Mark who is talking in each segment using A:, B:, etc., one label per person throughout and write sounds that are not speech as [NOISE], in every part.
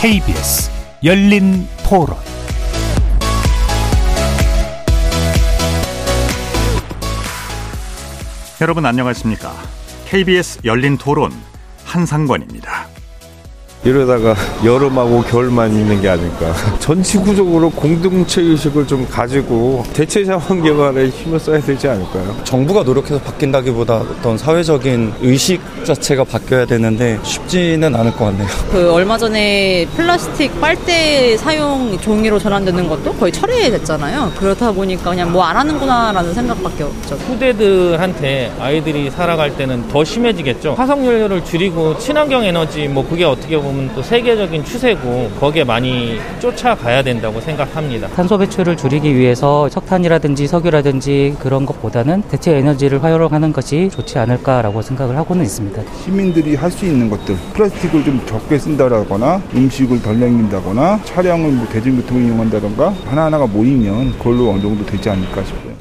A: KBS 열린 토론
B: 여러분 안녕하십니까? KBS 열린 토론 한상권입니다.
C: 이러다가 여름하고 겨울만 있는 게 아닐까. [LAUGHS] 전 지구적으로 공동체 의식을 좀 가지고 대체 자원 개발에 힘을 써야 되지 않을까요?
D: 정부가 노력해서 바뀐다기보다 어떤 사회적인 의식 자체가 바뀌어야 되는데 쉽지는 않을 것 같네요.
E: 그 얼마 전에 플라스틱 빨대 사용 종이로 전환되는 것도 거의 철회됐잖아요. 그렇다 보니까 그냥 뭐 안 하는구나라는 생각밖에 없죠.
F: 후대들한테 아이들이 살아갈 때는 더 심해지겠죠. 화석 연료를 줄이고 친환경 에너지 뭐 그게 어떻게 보면 또 세계적인 추세고 거기에 많이 쫓아가야 된다고 생각합니다.
G: 탄소 배출을 줄이기 위해서 석탄이라든지 석유라든지 그런 것보다는 대체 에너지를 활용하는 것이 좋지 않을까라고 생각을 하고는 있습니다.
H: 시민들이 할 수 있는 것들 플라스틱을 좀 적게 쓴다거나 음식을 덜 남긴다거나 차량을 뭐 대중교통을 이용한다던가 하나하나가 모이면 그걸로 어느 정도 되지 않을까 싶어요.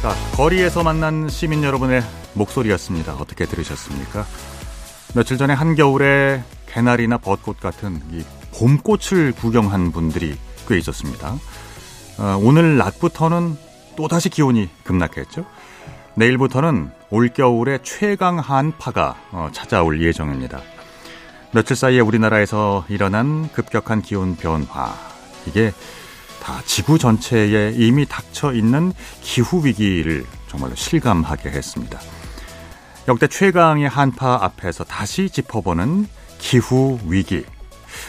B: 자, 거리에서 만난 시민 여러분의 목소리였습니다. 어떻게 들으셨습니까? 며칠 전에 한겨울에 개나리나 벚꽃 같은 이 봄꽃을 구경한 분들이 꽤 있었습니다. 어, 오늘 낮부터는 또다시 기온이 급락했죠. 내일부터는 올겨울의 최강 한파가 어, 찾아올 예정입니다. 며칠 사이에 우리나라에서 일어난 급격한 기온 변화, 이게 다 지구 전체에 이미 닥쳐 있는 기후 위기를 정말로 실감하게 했습니다. 역대 최강의 한파 앞에서 다시 짚어보는 기후 위기.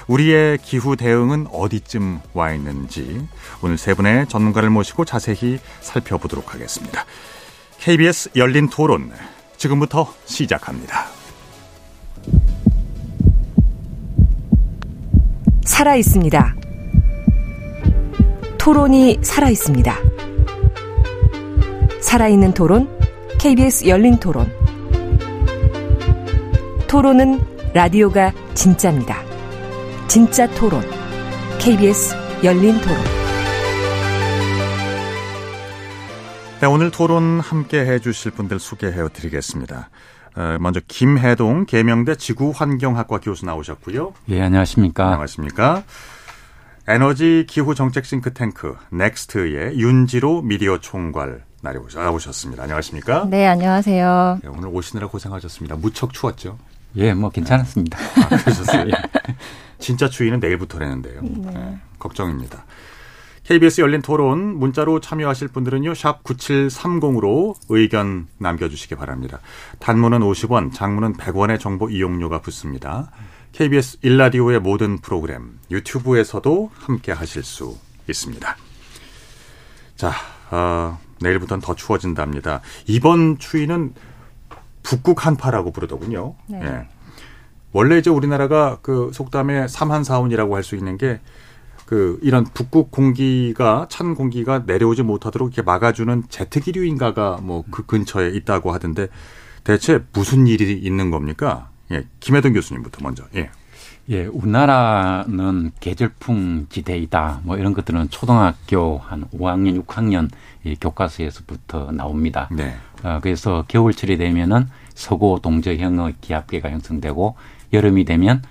B: 우리의 기후 대응은 어디쯤 와 있는지 오늘 세 분의 전문가를 모시고 자세히 살펴보도록 하겠습니다. KBS 열린 토론 지금부터 시작합니다.
I: 살아 있습니다. 토론이 살아 있습니다. 살아있는 토론, KBS 열린 토론. 토론은 라디오가 진짜입니다. 진짜 토론, KBS 열린 토론.
B: 네, 오늘 토론 함께 해 주실 분들 소개해 드리겠습니다. 어, 먼저 김해동 계명대 지구환경학과 교수 나오셨고요.
J: 예, 안녕하십니까.
B: 안녕하십니까. 에너지 기후 정책 싱크탱크 넥스트의 윤지로 미디어 총괄 나오셨습니다. 안녕하십니까?
K: 네, 안녕하세요.
B: 네, 오늘 오시느라 고생하셨습니다. 무척 추웠죠?
J: 예, 뭐 괜찮았습니다.
B: 아, 그러셨어요? 예. [LAUGHS] 진짜 추위는 내일부터라는데요. 네. 네, 걱정입니다. KBS 열린 토론 문자로 참여하실 분들은요. 샵 9730으로 의견 남겨주시기 바랍니다. 단문은 50원, 장문은 100원의 정보 이용료가 붙습니다. KBS 일라디오의 모든 프로그램 유튜브에서도 함께 하실 수 있습니다. 자, 어, 내일부터는 더 추워진답니다. 이번 추위는 북극 한파라고 부르더군요. 네. 예. 원래 이제 우리나라가 그 속담에 삼한사운이라고 할 수 있는 게 그 이런 북극 공기가 찬 공기가 내려오지 못하도록 이렇게 막아주는 제트기류인가가 뭐 그 근처에 있다고 하던데 대체 무슨 일이 있는 겁니까? 예, 김혜동 교수님부터 먼저. 예.
J: 예, 우리나라는 계절풍 지대이다. 뭐 이런 것들은 초등학교 한 5학년, 6학년 이 교과서에서부터 나옵니다. 네. 어, 그래서 겨울철이 되면은 서고 동저형의 기압계가 형성되고 여름이 되면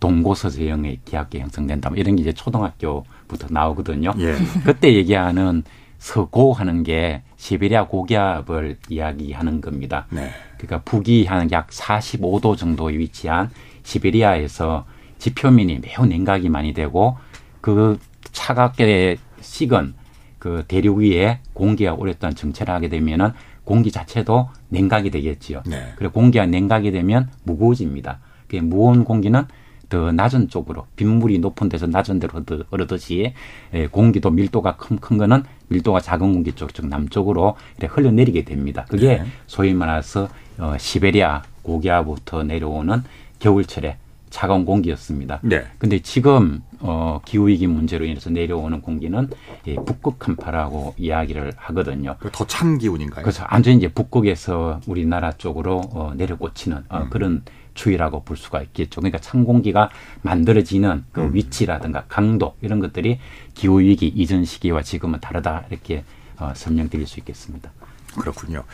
J: 동고서저형의 기압계 형성된다. 뭐 이런 게 이제 초등학교부터 나오거든요. 예. 그때 얘기하는 서고 하는 게 시베리아 고기압을 이야기하는 겁니다. 네. 그러니까 북위 한 약 45도 정도에 위치한 시베리아에서 지표면이 매우 냉각이 많이 되고 그 차갑게 식은 그 대륙 위에 공기가 오랫동안 정체를 하게 되면은 공기 자체도 냉각이 되겠지요. 네. 그리고 공기가 냉각이 되면 무거워집니다. 그 무거운 공기는 더 낮은 쪽으로 빗물이 높은 데서 낮은 데로 흐르듯이 예, 공기도 밀도가 큰, 큰 거는 밀도가 작은 공기 쪽, 즉 남쪽으로 흘러내리게 됩니다. 그게 네. 소위 말해서 어, 시베리아 고기압부터 내려오는 겨울철에 차가운 공기였습니다. 네. 근데 지금 어 기후 위기 문제로 인해서 내려오는 공기는 예, 북극 한파라고 이야기를 하거든요.
B: 더 찬 기운인가요?
J: 그래서 완전히 이제 북극에서 우리나라 쪽으로 어 내려꽂히는 어, 음. 그런 추위라고 볼 수가 있겠죠. 그러니까 찬 공기가 만들어지는 그 음. 위치라든가 강도 이런 것들이 기후 위기 이전 시기와 지금은 다르다 이렇게 어, 설명드릴 수 있겠습니다.
B: 그렇군요.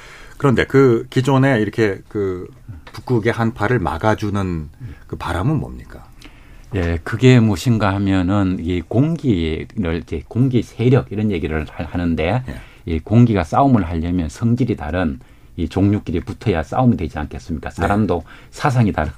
B: 그런데 그 기존에 이렇게 그 북극의 한파를 막아주는 그 바람은 뭡니까?
J: 예, 그게 무엇인가 하면은 이 공기를 이제 공기 세력 이런 얘기를 하는데 예. 이 공기가 싸움을 하려면 성질이 다른 이 종류끼리 붙어야 싸움이 되지 않겠습니까? 네. 사람도 네. 사상이 다른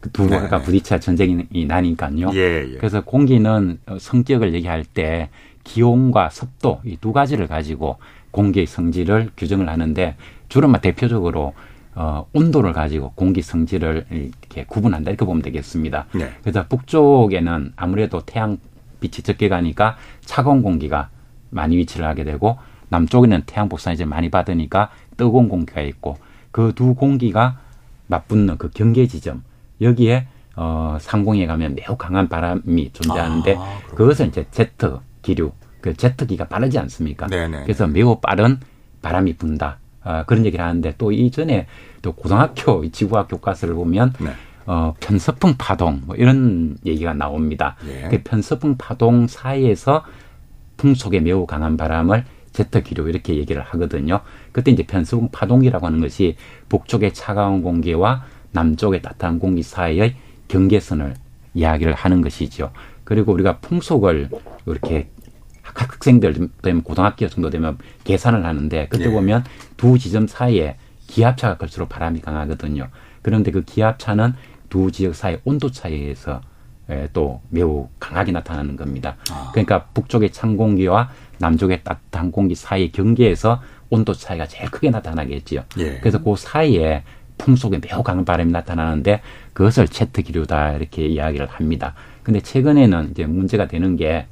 J: 그두 네, 개가 네. 부딪혀 전쟁이 나니까요. 예, 예. 그래서 공기는 성격을 얘기할 때 기온과 습도 이 두 가지를 가지고 공기의 성질을 규정을 하는데 주로 막 대표적으로 어, 온도를 가지고 공기 성질을 이렇게 구분한다 이렇게 보면 되겠습니다. 네. 그래서 북쪽에는 아무래도 태양 빛이 적게 가니까 차가운 공기가 많이 위치를 하게 되고 남쪽에는 태양 복사를 이제 많이 받으니까 뜨거운 공기가 있고 그 두 공기가 맞붙는 그 경계 지점 여기에 어 상공에 가면 매우 강한 바람이 존재하는데 아, 그것은 이제 제트 기류 그 제트기가 빠르지 않습니까? 네네. 그래서 매우 빠른 바람이 분다. 어, 그런 얘기를 하는데 또 이전에 또 고등학교 지구학 교과서를 보면 네. 어, 편서풍 파동 뭐 이런 얘기가 나옵니다. 예. 그 편서풍 파동 사이에서 풍속에 매우 강한 바람을 제트 기류 이렇게 얘기를 하거든요. 그때 이제 편수풍 파동이라고 하는 것이 북쪽의 차가운 공기와 남쪽의 따뜻한 공기 사이의 경계선을 이야기를 하는 것이죠. 그리고 우리가 풍속을 이렇게 학생들 되면 고등학교 정도 되면 계산을 하는데 그때 예. 보면 두 지점 사이에 기압차가 걸수록 바람이 강하거든요. 그런데 그 기압차는 두 지역 사이 온도 차이에서 또 매우 강하게 나타나는 겁니다. 아. 그러니까 북쪽의 찬 공기와 남쪽의 따뜻한 공기 사이 경계에서 온도 차이가 제일 크게 나타나겠지요. 예. 그래서 그 사이에 풍속에 매우 강한 바람이 나타나는데 그것을 채트 기류다 이렇게 이야기를 합니다. 근데 최근에는 이제 문제가 되는 게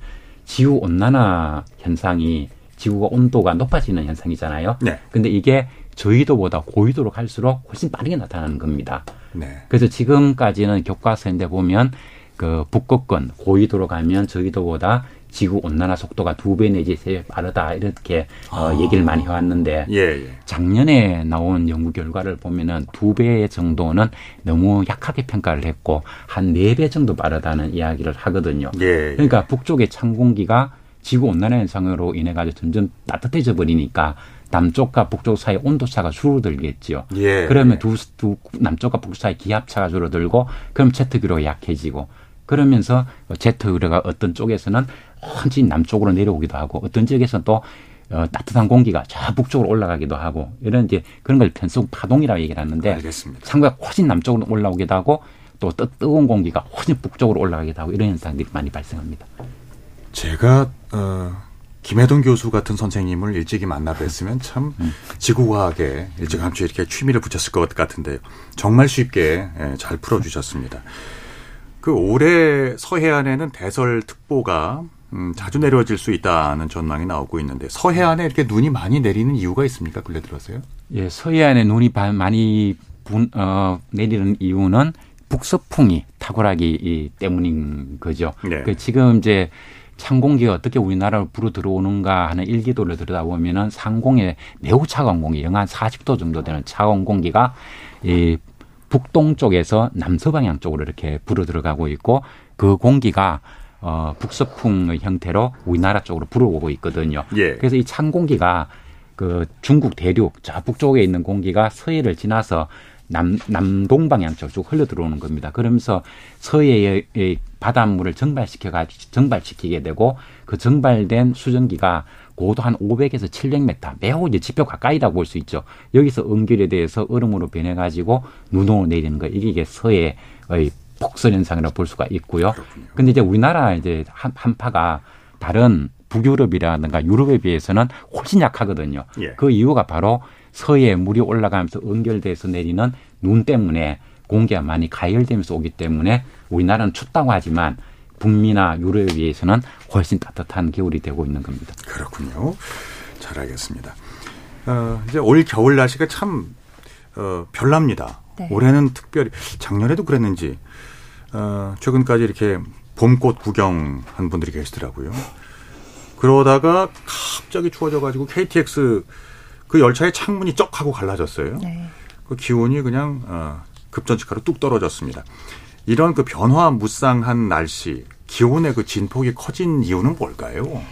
J: 지구 온난화 현상이 지구가 온도가 높아지는 현상이잖아요. 네. 근데 이게 저희도보다 고위도로 갈수록 훨씬 빠르게 나타나는 겁니다. 네. 그래서 지금까지는 교과서인데 보면 그 북극권 고위도로 가면 저희도보다 지구 온난화 속도가 두 배 내지 세 배 빠르다 이렇게 어, 아. 어, 얘기를 많이 해왔는데 예, 예. 작년에 나온 연구 결과를 보면은 두 배 정도는 너무 약하게 평가를 했고 한 네 배 정도 빠르다는 이야기를 하거든요. 예, 예. 그러니까 북쪽의 찬 공기가 지구 온난화 현상으로 인해 가지고 점점 따뜻해져 버리니까 남쪽과 북쪽 사이 온도 차가 줄어들겠지요. 예, 그러면 두, 두 남쪽과 북쪽 사이 기압 차가 줄어들고 그럼 제트기로가 약해지고 그러면서 제트 의뢰가 어떤 쪽에서는 훨씬 남쪽으로 내려오기도 하고 어떤 지역에서는 또 어, 따뜻한 공기가 저 북쪽으로 올라가기도 하고 이런 이제 그런 걸 편성 파동이라고 얘기를 하는데 알겠습니다. 상구가 훨씬 남쪽으로 올라오기도 하고 또 뜨, 뜨거운 공기가 훨씬 북쪽으로 올라가기도 하고 이런 현상들이 많이 발생합니다.
B: 제가 어, 김혜동 교수 같은 선생님을 일찍이 만나 뵀으면 참 음. 지구과학에 일찌감치 이렇게 취미를 붙였을 것 같은데요. 정말 쉽게 예, 잘 풀어주셨습니다. 그 올해 서해안에는 대설특보가 음, 자주 내려질 수 있다는 전망이 나오고 있는데 서해안에 이렇게 눈이 많이 내리는 이유가 있습니까? 근래 들어서요?
J: 예, 서해안에 눈이 많이 분, 어, 내리는 이유는 북서풍이 탁월하기 때문인 거죠. 네. 그 지금 이제 찬 공기가 어떻게 우리나라로 불어 들어오는가 하는 일기도를 들여다보면은 상공에 매우 차가운 공기, 영하 40도 정도 되는 차가운 공기가 이 북동쪽에서 남서방향 쪽으로 이렇게 불어 들어가고 있고 그 공기가 어, 북서풍의 형태로 우리나라 쪽으로 불어오고 있거든요. 예. 그래서 이 찬 공기가 그 중국 대륙 저 북쪽에 있는 공기가 서해를 지나서 남, 남동 방향 쪽으로 흘러 들어오는 겁니다. 그러면서 서해의 바닷물을 정발시켜 가지고 정발시키게 되고 그 정발된 수증기가 고도 한 500에서 700m 매우 이제 지표 가까이라고 볼 수 있죠. 여기서 응결에 대해서 얼음으로 변해 가지고 눈으로 내리는 거 이게 서해의 폭설 현상이라고 볼 수가 있고요. 그렇군요. 근데 이제 우리나라 이제 한, 한파가 다른 북유럽이라든가 유럽에 비해서는 훨씬 약하거든요. 예. 그 이유가 바로 서해에 물이 올라가면서 응결돼서 내리는 눈 때문에 공기가 많이 가열되면서 오기 때문에 우리나라는 춥다고 하지만 북미나 유럽에 비해서는 훨씬 따뜻한 겨울이 되고 있는 겁니다.
B: 그렇군요. 잘 알겠습니다. 어, 이제 올 겨울 날씨가 참 어, 별납니다. 네. 올해는 특별히 작년에도 그랬는지 어, 최근까지 이렇게 봄꽃 구경한 분들이 계시더라고요. 그러다가 갑자기 추워져가지고 KTX 그 열차의 창문이 쩍 하고 갈라졌어요. 네. 그 기온이 그냥 어, 급전직하로 뚝 떨어졌습니다. 이런 그 변화 무쌍한 날씨, 기온의 그 진폭이 커진 이유는 뭘까요?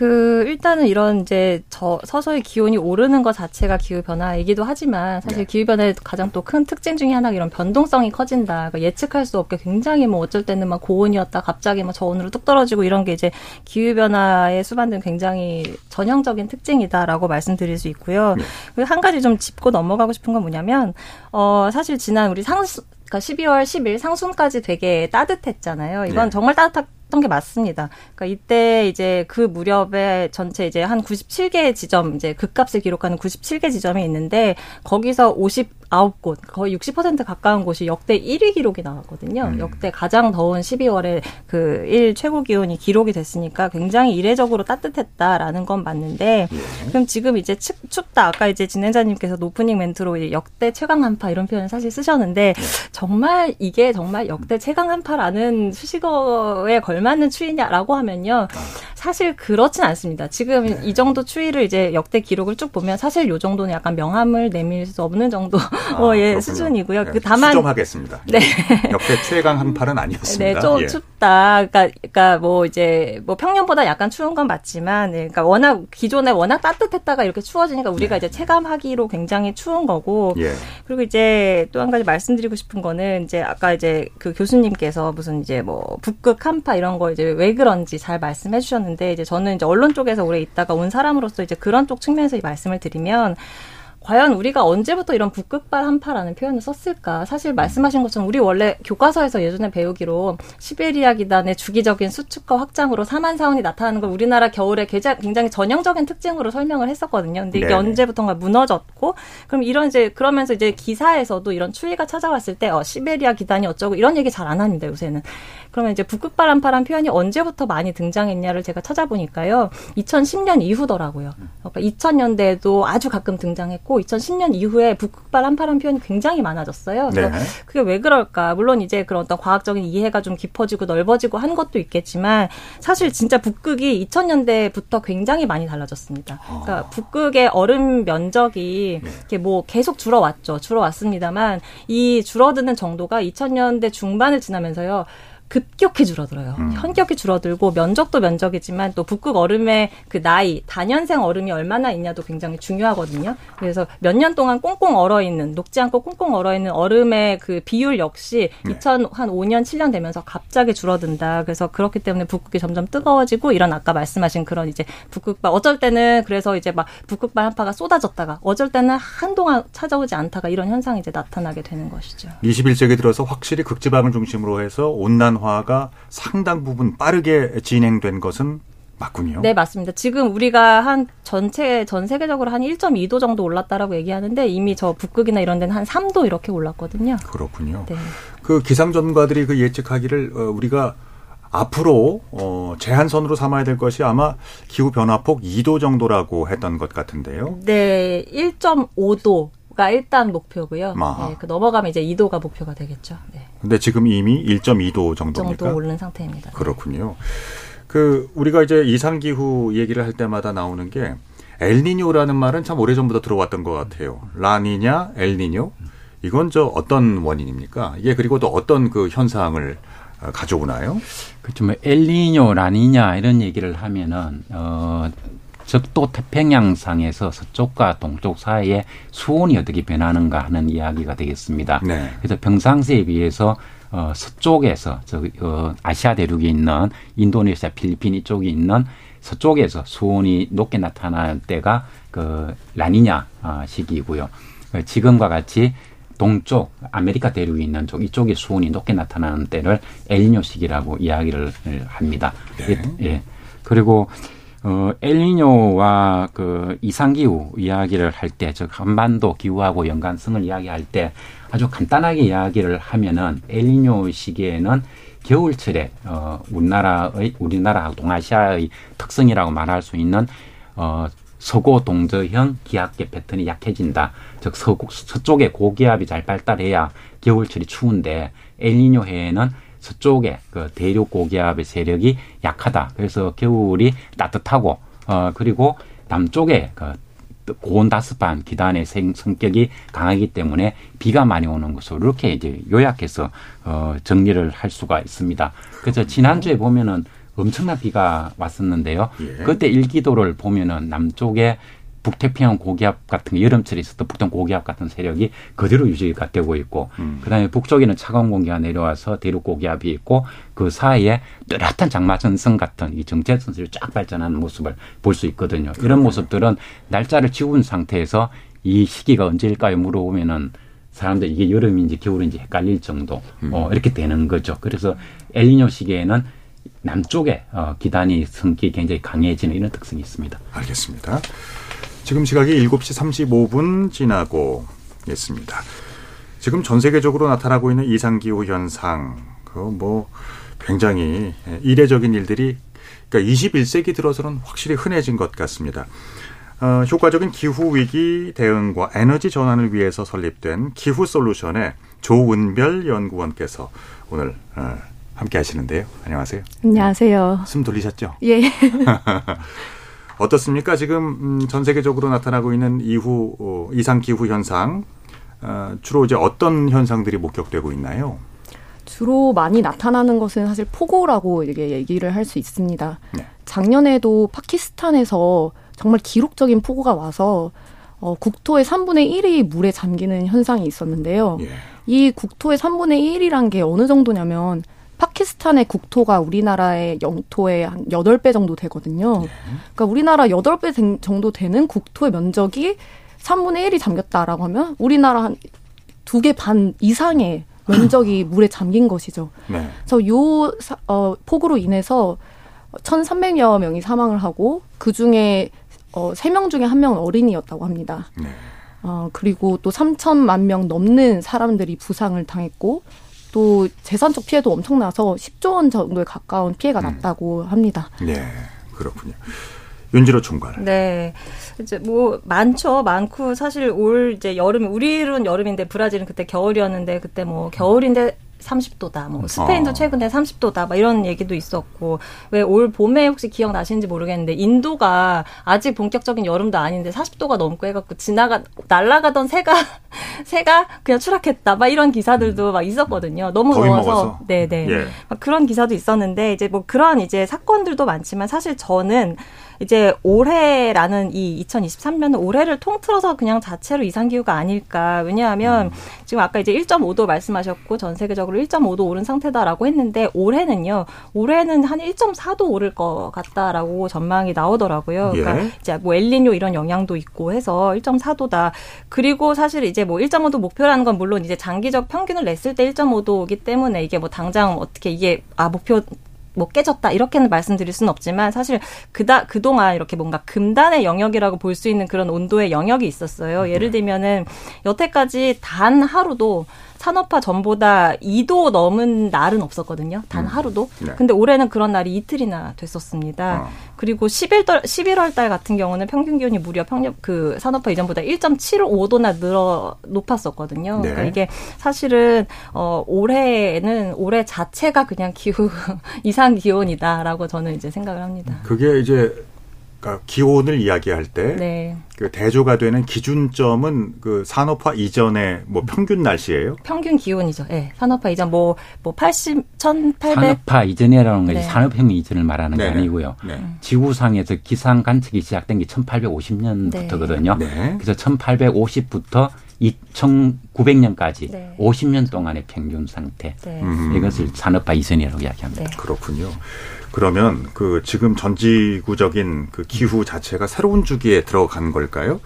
K: 그그 일단은 이런 이제 저 서서히 기온이 오르는 것 자체가 기후 변화이기도 하지만 사실 네. 기후 변화의 가장 또 큰 특징 중에 하나가 이런 변동성이 커진다. 그러니까 예측할 수 없게 굉장히 뭐 어쩔 때는 막 고온이었다 갑자기 뭐 저온으로 뚝 떨어지고 이런 게 이제 기후 변화에 수반된 굉장히 전형적인 특징이다라고 말씀드릴 수 있고요. 네. 그리고 한 가지 좀 짚고 넘어가고 싶은 건 뭐냐면 어 사실 지난 우리 상수 그러니까 12월 10일 상순까지 되게 따뜻했잖아요. 이건 네. 정말 따뜻한 했던 게 맞습니다. 그러니까 이때 이제 그 무렵에 전체 이제 한 97개 지점 이제 극값을 기록하는 97개 지점이 있는데 거기서 50 아홉 곳 거의 60% 가까운 곳이 역대 1위 기록이 나왔거든요. 음. 역대 가장 더운 12월에 그1 최고 기온이 기록이 됐으니까 굉장히 이례적으로 따뜻했다라는 건 맞는데 예. 그럼 지금 이제 춥, 춥다 아까 이제 진행자님께서 오프닝 멘트로 역대 최강 한파 이런 표현을 사실 쓰셨는데 예. 정말 이게 정말 역대 최강 한파라는 수식어에 걸맞는 추위냐라고 하면요. 사실 그렇진 않습니다. 지금 네. 이 정도 추위를 이제 역대 기록을 쭉 보면 사실 요 정도는 약간 명함을 내밀 수 없는 정도 아, 어, 예, 수준이고요.
B: 네, 그 다만 수정하겠습니다. 네. 역대 최강 한파는 아니었습니다.
K: 네, 좀 예. 춥다. 그러니까, 그러니까 뭐 이제 뭐 평년보다 약간 추운 건 맞지만, 네, 그러니까 워낙 기존에 워낙 따뜻했다가 이렇게 추워지니까 우리가 네. 이제 체감하기로 굉장히 추운 거고, 예. 그리고 이제 또 한 가지 말씀드리고 싶은 거는 이제 아까 이제 그 교수님께서 무슨 이제 뭐 북극 한파 이런 거 이제 왜 그런지 잘 말씀해 주셨는데 이제 저는 이제 언론 쪽에서 오래 있다가 온 사람으로서 이제 그런 쪽 측면에서 말씀을 드리면. 과연 우리가 언제부터 이런 북극발 한파라는 표현을 썼을까? 사실 말씀하신 것처럼 우리 원래 교과서에서 예전에 배우기로 시베리아 기단의 주기적인 수축과 확장으로 사만 사원이 나타나는 걸 우리나라 겨울에 굉장히 전형적인 특징으로 설명을 했었거든요. 근데 이게 네 언제부턴가 무너졌고 그럼 이런 이제 그러면서 이제 기사에서도 이런 추위가 찾아왔을 때 어, 시베리아 기단이 어쩌고 이런 얘기 잘 안 합니다 요새는. 그러면 이제 북극바람파란 표현이 언제부터 많이 등장했냐를 제가 찾아보니까요. 2010년 이후더라고요. 그러니까 2000년대에도 아주 가끔 등장했고 2010년 이후에 북극바람파란 표현이 굉장히 많아졌어요. 그래서 네. 그게 왜 그럴까? 물론 이제 그런 어떤 과학적인 이해가 좀 깊어지고 넓어지고 한 것도 있겠지만 사실 진짜 북극이 2000년대부터 굉장히 많이 달라졌습니다. 그러니까 아. 북극의 얼음 면적이 네. 이렇게 뭐 계속 줄어왔죠. 줄어왔습니다만 이 줄어드는 정도가 2000년대 중반을 지나면서요. 급격히 줄어들어요. 음. 현격히 줄어들고 면적도 면적이지만 또 북극 얼음의 그 나이, 단연생 얼음이 얼마나 있냐도 굉장히 중요하거든요. 그래서 몇 년 동안 꽁꽁 얼어 있는 녹지 않고 꽁꽁 얼어 있는 얼음의 그 비율 역시 네. 2005년 7년 되면서 갑자기 줄어든다. 그래서 그렇기 때문에 북극이 점점 뜨거워지고 이런 아까 말씀하신 그런 이제 북극발 어쩔 때는 그래서 이제 막 북극발 한파가 쏟아졌다가 어쩔 때는 한동안 찾아오지 않다가 이런 현상이 이제 나타나게 되는 것이죠.
B: 21세기 들어서 확실히 극지방을 중심으로 해서 온난 변화가 상당 부분 빠르게 진행된 것은 맞군요.
K: 네, 맞습니다. 지금 우리가 한 전체 전 세계적으로 한 1.2도 정도 올랐다라고 얘기하는데 이미 저 북극이나 이런 데는 한 3도 이렇게 올랐거든요.
B: 그렇군요. 네. 그 기상 전문가들이 그 예측하기를 어, 우리가 앞으로 어 제한선으로 삼아야 될 것이 아마 기후 변화폭 2도 정도라고 했던 것 같은데요.
K: 네, 1.5도 가 일단 목표고요. 네, 그 넘어가면 이제 2도가 목표가 되겠죠. 네.
B: 근데 지금 이미 1.2도 정도입니까?
K: 정도 오른 상태입니다.
B: 그렇군요. 그 우리가 이제 이상 기후 얘기를 할 때마다 나오는 게 엘니뇨라는 말은 참 오래전부터 들어왔던 것 같아요. 라니냐, 엘니뇨. 이건 저 어떤 원인입니까? 이게 그리고 또 어떤 그 현상을 어, 가져오나요?
J: 그렇죠. 뭐 엘니뇨, 라니냐 이런 얘기를 하면은 어 적도 태평양상에서 서쪽과 동쪽 사이에 수온이 어떻게 변하는가 하는 이야기가 되겠습니다. 네. 그래서 평상시에 비해서 어, 서쪽에서 저 어, 아시아 대륙에 있는 인도네시아, 필리핀 이쪽에 있는 서쪽에서 수온이 높게 나타날 때가 그 라니냐 어, 시기이고요. 지금과 같이 동쪽 아메리카 대륙에 있는 쪽 이쪽에 수온이 높게 나타나는 때를 엘니뇨 시기라고 이야기를 합니다. 네. 예. 그리고 어, 엘니뇨와 그 이상기후 이야기를 할 때, 즉, 한반도 기후하고 연관성을 이야기할 때 아주 간단하게 이야기를 하면은 엘니뇨 시기에는 겨울철에, 어, 우리나라의, 우리나라 동아시아의 특성이라고 말할 수 있는, 어, 서고 동저형 기압계 패턴이 약해진다. 즉, 서, 서쪽에 고기압이 잘 발달해야 겨울철이 추운데 엘니뇨 해에는 서쪽에 그 대륙 고기압의 세력이 약하다. 그래서 겨울이 따뜻하고 어 그리고 남쪽에 그 고온 다습한 기단의 생, 성격이 강하기 때문에 비가 많이 오는 것으로 이렇게 이제 요약해서 어 정리를 할 수가 있습니다. 그래서 지난주에 보면은 엄청난 비가 왔었는데요. 예. 그때 일기도를 보면은 남쪽에 북태평양 고기압 같은 게 여름철에 있었던 북동 고기압 같은 세력이 그대로 유지가 되고 있고 음. 그다음에 북쪽에는 차가운 공기가 내려와서 대륙 고기압이 있고 그 사이에 뚜렷한 장마전선 같은 이 정체선들이 쫙 발전하는 모습을 볼 수 있거든요. 그러네. 이런 모습들은 날짜를 지운 상태에서 이 시기가 언제일까요 물어보면은 사람들 이게 여름인지 겨울인지 헷갈릴 정도 음. 어, 이렇게 되는 거죠. 그래서 엘니뇨 시기에는 남쪽에 어, 기단이 성기 굉장히 강해지는 이런 특성이 있습니다.
B: 알겠습니다. 지금 시각이 7시 35분 지나고 있습니다. 지금 전 세계적으로 나타나고 있는 이상기후 현상, 그 뭐 굉장히 이례적인 일들이 그러니까 21세기 들어서는 확실히 흔해진 것 같습니다. 어, 효과적인 기후 위기 대응과 에너지 전환을 위해서 설립된 기후 솔루션의 조은별 연구원께서 오늘 어, 함께 하시는데요. 안녕하세요.
L: 안녕하세요.
B: 숨 돌리셨죠?
L: 예. [LAUGHS]
B: 어떻습니까? 지금 음, 전 세계적으로 나타나고 있는 이후 어, 이상 기후 현상 어, 주로 이제 어떤 현상들이 목격되고 있나요?
L: 주로 많이 나타나는 것은 사실 폭우라고 이게 얘기를 할 수 있습니다. 네. 작년에도 파키스탄에서 정말 기록적인 폭우가 와서 어, 국토의 3분의 1이 물에 잠기는 현상이 있었는데요. 예. 이 국토의 3분의 1이란 게 어느 정도냐면 파키스탄의 국토가 우리나라의 영토의 한 8배 정도 되거든요. 네. 그러니까 우리나라 8배 정도 되는 국토의 면적이 3분의 1이 잠겼다라고 하면 우리나라 한 두 개 반 이상의 면적이 물에 잠긴 것이죠. 네. 그래서 요 어, 폭우로 인해서 1,300여 명이 사망을 하고 그 중에 어, 3명 중에 한 명은 어린이였다고 합니다. 네. 어, 그리고 또 3천만 명 넘는 사람들이 부상을 당했고 또 재산적 피해도 엄청나서 10조 원 정도에 가까운 피해가 음. 났다고 합니다.
B: 네, 그렇군요. 윤지로 총괄.
K: 네. 이제 뭐 많죠. 많고 사실 올 이제 여름 우리는 여름인데 브라질은 그때 겨울이었는데 그때 뭐 겨울인데 30도다. 뭐 스페인도 어. 최근에 30도다. 막 이런 얘기도 있었고 왜 올 봄에 혹시 기억나시는지 모르겠는데 인도가 아직 본격적인 여름도 아닌데 40도가 넘고 해갖고 지나가 날아가던 새가 [LAUGHS] 새가 그냥 추락했다. 막 이런 기사들도 음. 막 있었거든요. 너무 더워서. 네네. 예. 막 그런 기사도 있었는데 이제 뭐 그런 이제 사건들도 많지만 사실 저는 이제 올해라는 이 2023년은 올해를 통틀어서 그냥 자체로 이상 기후가 아닐까. 왜냐하면 음. 지금 아까 이제 1.5도 말씀하셨고 전 세계적으로 1.5도 오른 상태다라고 했는데 올해는요. 올해는 한 1.4도 오를 것 같다라고 전망이 나오더라고요. 예. 그러니까 이제 뭐 엘니뇨 이런 영향도 있고 해서 1.4도다. 그리고 사실 이제 뭐 1.5도 목표라는 건 물론 이제 장기적 평균을 냈을 때 1.5도이기 때문에 이게 뭐 당장 어떻게 이게 아 목표 뭐 깨졌다 이렇게는 말씀드릴 수는 없지만 사실 그다 그동안 이렇게 뭔가 금단의 영역이라고 볼 수 있는 그런 온도의 영역이 있었어요. 예를 네. 들면은 여태까지 단 하루도 산업화 전보다 2도 넘은 날은 없었거든요. 단 음. 하루도. 네. 근데 올해는 그런 날이 이틀이나 됐었습니다. 어. 그리고 11월 11월 달 같은 경우는 평균 기온이 무려 평년 그 산업화 이전보다 1.75도나 늘어 높았었거든요. 네. 그러니까 이게 사실은 어 올해는 올해 자체가 그냥 기후 [LAUGHS] 이상 기온이다라고 저는 이제 생각을 합니다.
B: 그게 이제 그러니까 기온을 이야기할 때 네. 그 대조가 되는 기준점은 그 산업화 이전의 뭐 평균 날씨예요?
K: 평균 기온이죠. 예. 네. 산업화 이전 뭐뭐 뭐 80, 1800
J: 산업화 이전이라는 것이 네. 산업혁명 이전을 말하는 게 아니고요. 네. 지구상에서 기상 관측이 시작된 게 1850년부터거든요. 그래서 1850부터 2900년까지 50년 동안의 평균 상태. 이것을 산업화 이전이라고 이야기합니다.
B: 그렇군요. 그러면 그 지금 전지구적인 그 기후 자체가 새로운 주기에 들어간 걸까요?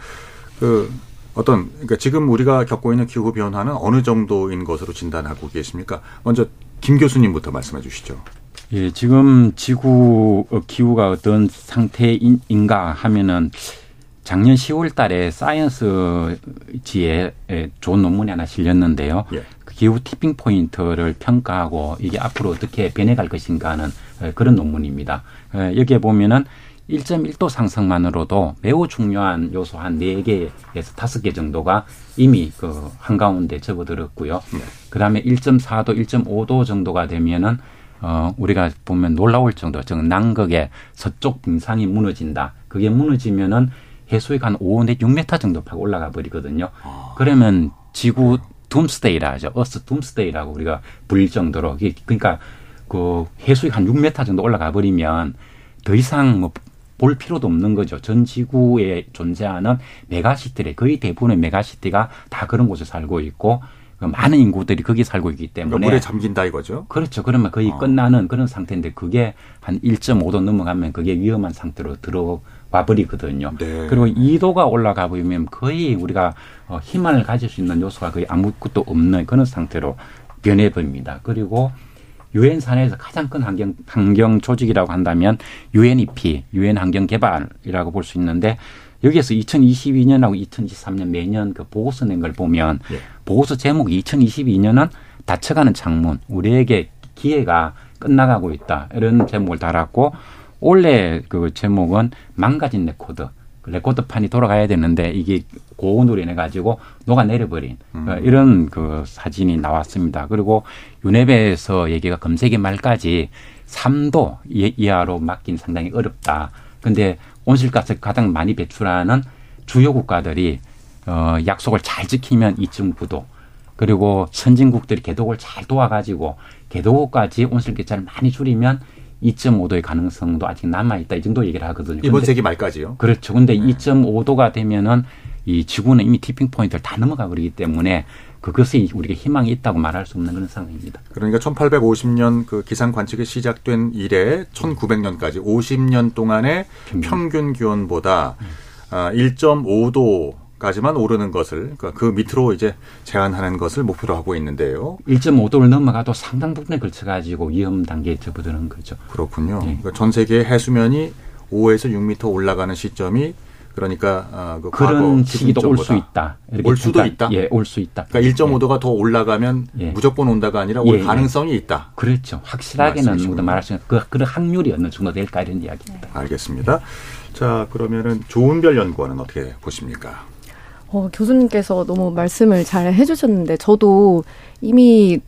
B: 그 어떤 그러니까 지금 우리가 겪고 있는 기후 변화는 어느 정도인 것으로 진단하고 계십니까? 먼저 김 교수님부터 말씀해 주시죠.
J: 예, 지금 지구 기후가 어떤 상태인가 하면은 작년 10월 달에 사이언스지에 좋은 논문이 하나 실렸는데요. 예. 그 기후 티핑 포인트를 평가하고 이게 앞으로 어떻게 변해갈 것인가 하는 그런 논문입니다. 여기에 보면은 1.1도 상승만으로도 매우 중요한 요소 한 4개에서 5개 정도가 이미 그 한가운데 접어들었고요. 네. 그 다음에 1.4도, 1.5도 정도가 되면은 어, 우리가 보면 놀라울 정도, 즉, 남극의 서쪽 빙상이 무너진다. 그게 무너지면은 해수위가 한 5, 6m 정도 팍 올라가 버리거든요. 아. 그러면 지구 doomsday라 하죠. Earth doomsday라고 우리가 불릴 정도로. 그러니까 그 해수익 한 6m 정도 올라가 버리면 더 이상 뭐 볼 필요도 없는 거죠. 전 지구에 존재하는 메가시티를 거의 대부분의 메가시티가 다 그런 곳에 살고 있고 그 많은 인구들이 거기 살고 있기 때문에
B: 물에 잠긴다 이거죠.
J: 그렇죠. 그러면 거의
B: 어.
J: 끝나는 그런 상태인데 그게 한 1.5도 넘어가면 그게 위험한 상태로 들어 와 버리거든요.
B: 네.
J: 그리고 2도가 올라가 버리면 거의 우리가 어, 희망을 가질 수 있는 요소가 거의 아무것도 없는 그런 상태로 변해 버립니다. 그리고 유엔 산하에서 가장 큰 환경 환경 조직이라고 한다면 UNEP, 유엔 환경 개발이라고 볼 수 있는데 여기에서 2022년하고 2023년 매년 그 보고서 낸 걸 보면
B: 예.
J: 보고서 제목이 2022년은 닫혀가는 창문, 우리에게 기회가 끝나가고 있다 이런 제목을 달았고 올해 그 제목은 망가진 레코드. 그 레코드판이 돌아가야 되는데 이게 고온으로 인해 가지고 녹아 내려버린
B: 음.
J: 어, 이런 그 사진이 나왔습니다. 그리고 UNEP에서 얘기가 금세기 말까지 3도 이- 이하로 막긴 상당히 어렵다. 근데 온실가스 가장 많이 배출하는 주요 국가들이 어 약속을 잘 지키면 2.9도 그리고 선진국들이 개독을 잘 도와가지고 개독까지 온실가스를 많이 줄이면 2.5도의 가능성도 아직 남아 있다 이 정도 얘기를 하거든요.
B: 이번
J: 근데-
B: 세기 말까지요.
J: 그렇죠. 근데 2.5도가 되면은 이 지구는 이미 티핑 포인트를 다 넘어가 버리기 때문에 그것이 우리가 희망이 있다고 말할 수 없는 그런 상황입니다.
B: 그러니까 1850년 그 기상 관측이 시작된 이래 1900년까지 50년 동안의 평균 기온보다 아, 1.5도 까지만 오르는 것을 그러니까 그 밑으로 이제 제한하는 것을 목표로 하고 있는데요.
J: 1.5도를 넘어가도 상당 부분에 걸쳐 가지고 위험 단계에 접어드는 거죠.
B: 그렇군요. 그러니까 전 세계 해수면이 5에서 6m 올라가는 시점이 그러니까 아, 그
J: 그런 시기도 올 수 있다.
B: 올 수도
J: 잠깐,
B: 있다.
J: 예, 올 수 있다.
B: 그러니까 1.5도가 더 올라가면
J: 예.
B: 무조건 온다가 아니라 올
J: 예, 예.
B: 가능성이 있다.
J: 그렇죠. 확실하게는. 누구도 말할 수 있는 그 그런 확률이 어느 정도 될까 이런 이야기입니다.
B: 알겠습니다. 자 그러면은 좋은 별 연구원은 어떻게 보십니까?
L: 어, 교수님께서 너무 말씀을 잘 해주셨는데 저도 이미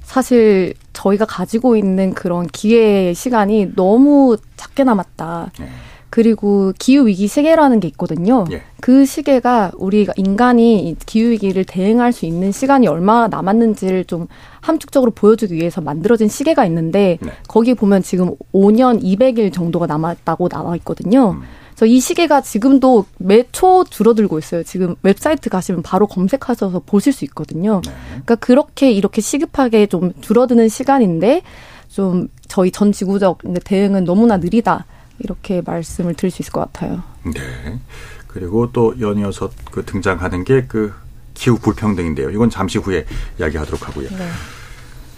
L: 사실 저희가 가지고 있는 그런 기회의 시간이 너무 작게 남았다.
B: 네.
L: 그리고 기후 위기 시계라는 게 있거든요.
B: 예.
L: 그 시계가 우리가 인간이 이 기후 위기를 대응할 수 있는 시간이 얼마나 남았는지를 좀 함축적으로 보여주기 위해서 만들어진 시계가 있는데
B: 네.
L: 거기 보면 지금 5년 200일 정도가 남았다고 나와 있거든요. 그래서 이 시계가 지금도 매초 줄어들고 있어요. 지금 웹사이트 가시면 바로 검색하셔서 보실 수 있거든요. 그러니까 그렇게 이렇게 시급하게 좀 줄어드는 시간인데 좀 저희 전 지구적 대응은 너무나 느리다. 이렇게 말씀을 드릴 수 있을 것 같아요.
B: 네. 그리고 또 연이어서 그 등장하는 게 그 기후 불평등인데요. 이건 잠시 후에 이야기하도록 하고요.
K: 네.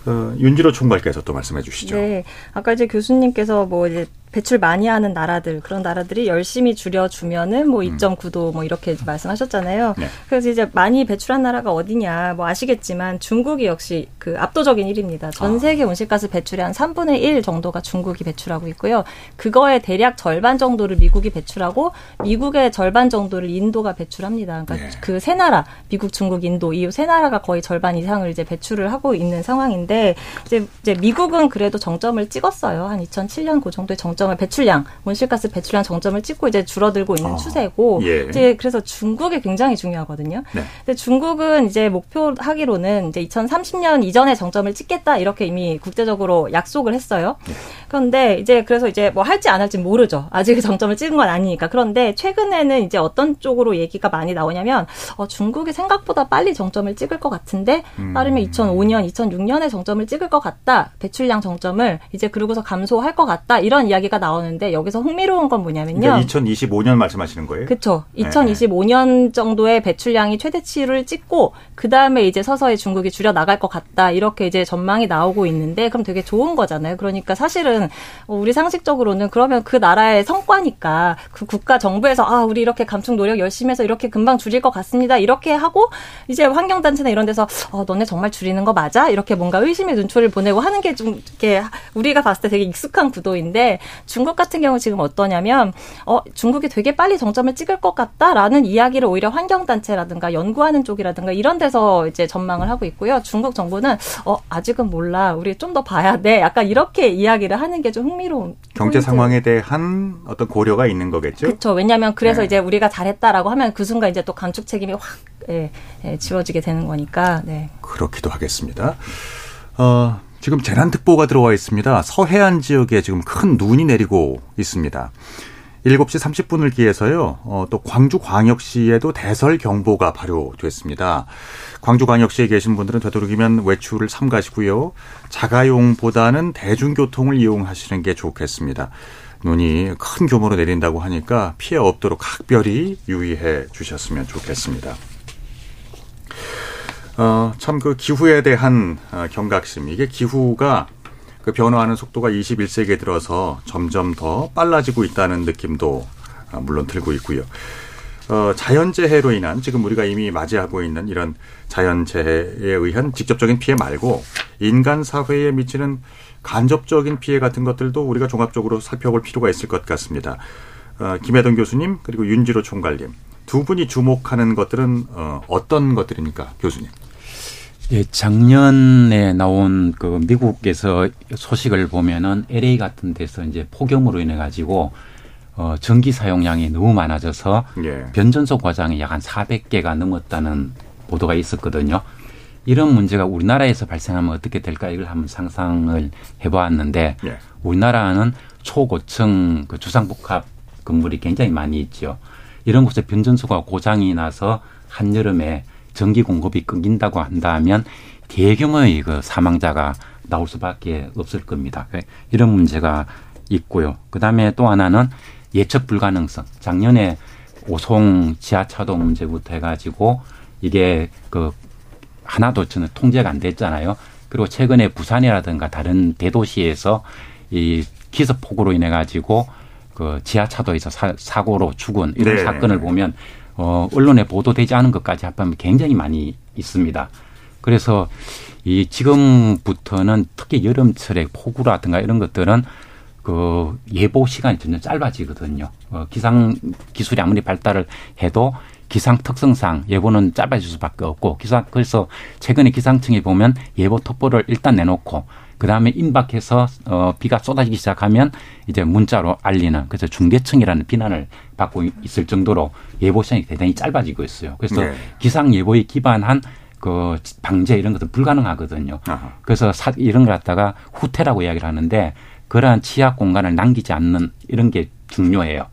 B: 어, 윤지로 총괄께서 또 말씀해 주시죠.
K: 네. 아까 이제 교수님께서 뭐 이제 배출 많이 하는 나라들 그런 나라들이 열심히 줄여주면은 뭐 2.9도 뭐 이렇게 말씀하셨잖아요.
B: 네.
K: 그래서 이제 많이 배출한 나라가 어디냐 뭐 아시겠지만 중국이 역시 그 압도적인 1위입니다. 전
B: 아.
K: 세계 온실가스 배출의 한 3분의 1 정도가 중국이 배출하고 있고요. 그거의 대략 절반 정도를 미국이 배출하고 미국의 절반 정도를 인도가 배출합니다. 그러니까
B: 네.
K: 그세 나라 미국, 중국, 인도 이 세 나라가 거의 절반 이상을 이제 배출을 하고 있는 상황인데 이제 이제 미국은 그래도 정점을 찍었어요. 한 2007년 그 정도의 정 점을 배출량 온실가스 배출량 정점을 찍고 이제 줄어들고 있는
B: 어.
K: 추세고
B: 예.
K: 이제 그래서 중국이 굉장히 중요하거든요.
B: 네.
K: 근데 중국은 이제 목표하기로는 이제 2030년 이전에 정점을 찍겠다 이렇게 이미 국제적으로 약속을 했어요. 그런데 이제 그래서 이제 뭐 할지 안 할지 모르죠. 아직 [LAUGHS] 정점을 찍은 건 아니니까. 그런데 최근에는 이제 어떤 쪽으로 얘기가 많이 나오냐면 어, 중국이 생각보다 빨리 정점을 찍을 것 같은데
B: 음.
K: 빠르면 2005년, 2006년에 정점을 찍을 것 같다. 배출량 정점을 이제 그러고서 감소할 것 같다. 이런 이야기 가 나오는데 여기서 흥미로운 건 뭐냐면요.
B: 그러니까 2025년 말씀하시는 거예요?
K: 그렇죠.
B: 네.
K: 2025년 정도의 배출량이 최대치를 찍고 그 다음에 이제 서서히 중국이 줄여 나갈 것 같다 이렇게 이제 전망이 나오고 있는데 그럼 되게 좋은 거잖아요. 그러니까 사실은 우리 상식적으로는 그러면 그 나라의 성과니까 그 국가 정부에서 아 우리 이렇게 감축 노력 열심히 해서 이렇게 금방 줄일 것 같습니다. 이렇게 하고 이제 환경단체나 이런 데서 어 너네 정말 줄이는 거 맞아? 이렇게 뭔가 의심의 눈초리를 보내고 하는 게 좀 이렇게 우리가 봤을 때 되게 익숙한 구도인데 중국 같은 경우 지금 어떠냐면 어 중국이 되게 빨리 정점을 찍을 것 같다라는 이야기를 오히려 환경 단체라든가 연구하는 쪽이라든가 이런 데서 이제 전망을 하고 있고요. 중국 정부는 어 아직은 몰라. 우리 좀 더 봐야 돼. 약간 이렇게 이야기를 하는 게 좀 흥미로운
B: 경제
K: 포인트.
B: 상황에 대한 어떤 고려가 있는 거겠죠?
K: 그렇죠. 왜냐하면 그래서
B: 네.
K: 이제 우리가 잘했다라고 하면 그 순간 이제 또 감축 책임이 확 예, 예, 지워지게 되는 거니까. 네.
B: 그렇기도 하겠습니다. 어, 지금 재난특보가 들어와 있습니다. 서해안 지역에 지금 큰 눈이 내리고 있습니다. 7시 30분을 기해서요, 어, 또 광주광역시에도 대설 경보가 발효됐습니다. 광주광역시에 계신 분들은 되도록이면 외출을 삼가시고요. 자가용보다는 대중교통을 이용하시는 게 좋겠습니다. 눈이 큰 규모로 내린다고 하니까 피해 없도록 각별히 유의해 주셨으면 좋겠습니다. 어, 참 그 기후에 대한 어, 경각심, 이게 기후가 그 변화하는 속도가 21세기에 들어서 점점 더 빨라지고 있다는 느낌도 어, 물론 들고 있고요. 어, 자연재해로 인한 지금 우리가 이미 맞이하고 있는 이런 자연재해에 의한 직접적인 피해 말고 인간 사회에 미치는 간접적인 피해 같은 것들도 우리가 종합적으로 살펴볼 필요가 있을 것 같습니다. 어, 김혜동 교수님 그리고 윤지로 총괄님 두 분이 주목하는 것들은 어, 어떤 것들입니까, 교수님?
J: 예, 작년에 나온 그 미국에서 소식을 보면은 LA 같은 데서 이제 폭염으로 인해 가지고 어, 전기 사용량이 너무 많아져서 예. 변전소 과장이 약 한 400개가 넘었다는 보도가 있었거든요. 이런 문제가 우리나라에서 발생하면 어떻게 될까 이걸 한번 상상을 해보았는데 예. 우리나라는 초고층 그 주상복합 건물이 굉장히 많이 있죠. 이런 곳에 변전소가 고장이 나서 한여름에 전기 공급이 끊긴다고 한다면 대규모의 그 사망자가 나올 수밖에 없을 겁니다. 이런 문제가 있고요. 그 다음에 또 하나는 예측 불가능성. 작년에 오송 지하차도 문제부터 해가지고 이게 그 하나도 저는 통제가 안 됐잖아요. 그리고 최근에 부산이라든가 다른 대도시에서 이 기습 폭우로 인해 가지고 그 지하차도에서 사, 고로 죽은 이런 네. 사건을 보면 어, 언론에 보도되지 않은 것까지 합하면 굉장히 많이 있습니다. 그래서 이 지금부터는 특히 여름철에 폭우라든가 이런 것들은 그 예보 시간이 점점 짧아지거든요. 어, 기상 기술이 아무리 발달을 해도 기상 특성상 예보는 짧아질 수밖에 없고 기상 그래서 최근에 기상청이 보면 예보 특보를 일단 내놓고 그 다음에 임박해서 어, 비가 쏟아지기 시작하면 이제 문자로 알리는 그래서 중대층이라는 비난을 받고 있을 정도로 예보 시간이 대단히 짧아지고 있어요. 그래서 네. 기상 예보에 기반한 그 방제 이런 것도 불가능하거든요. 아하. 그래서 사, 이런 걸 갖다가 후퇴라고 이야기를 하는데 그러한 취약 공간을 남기지 않는 이런 게 중요해요.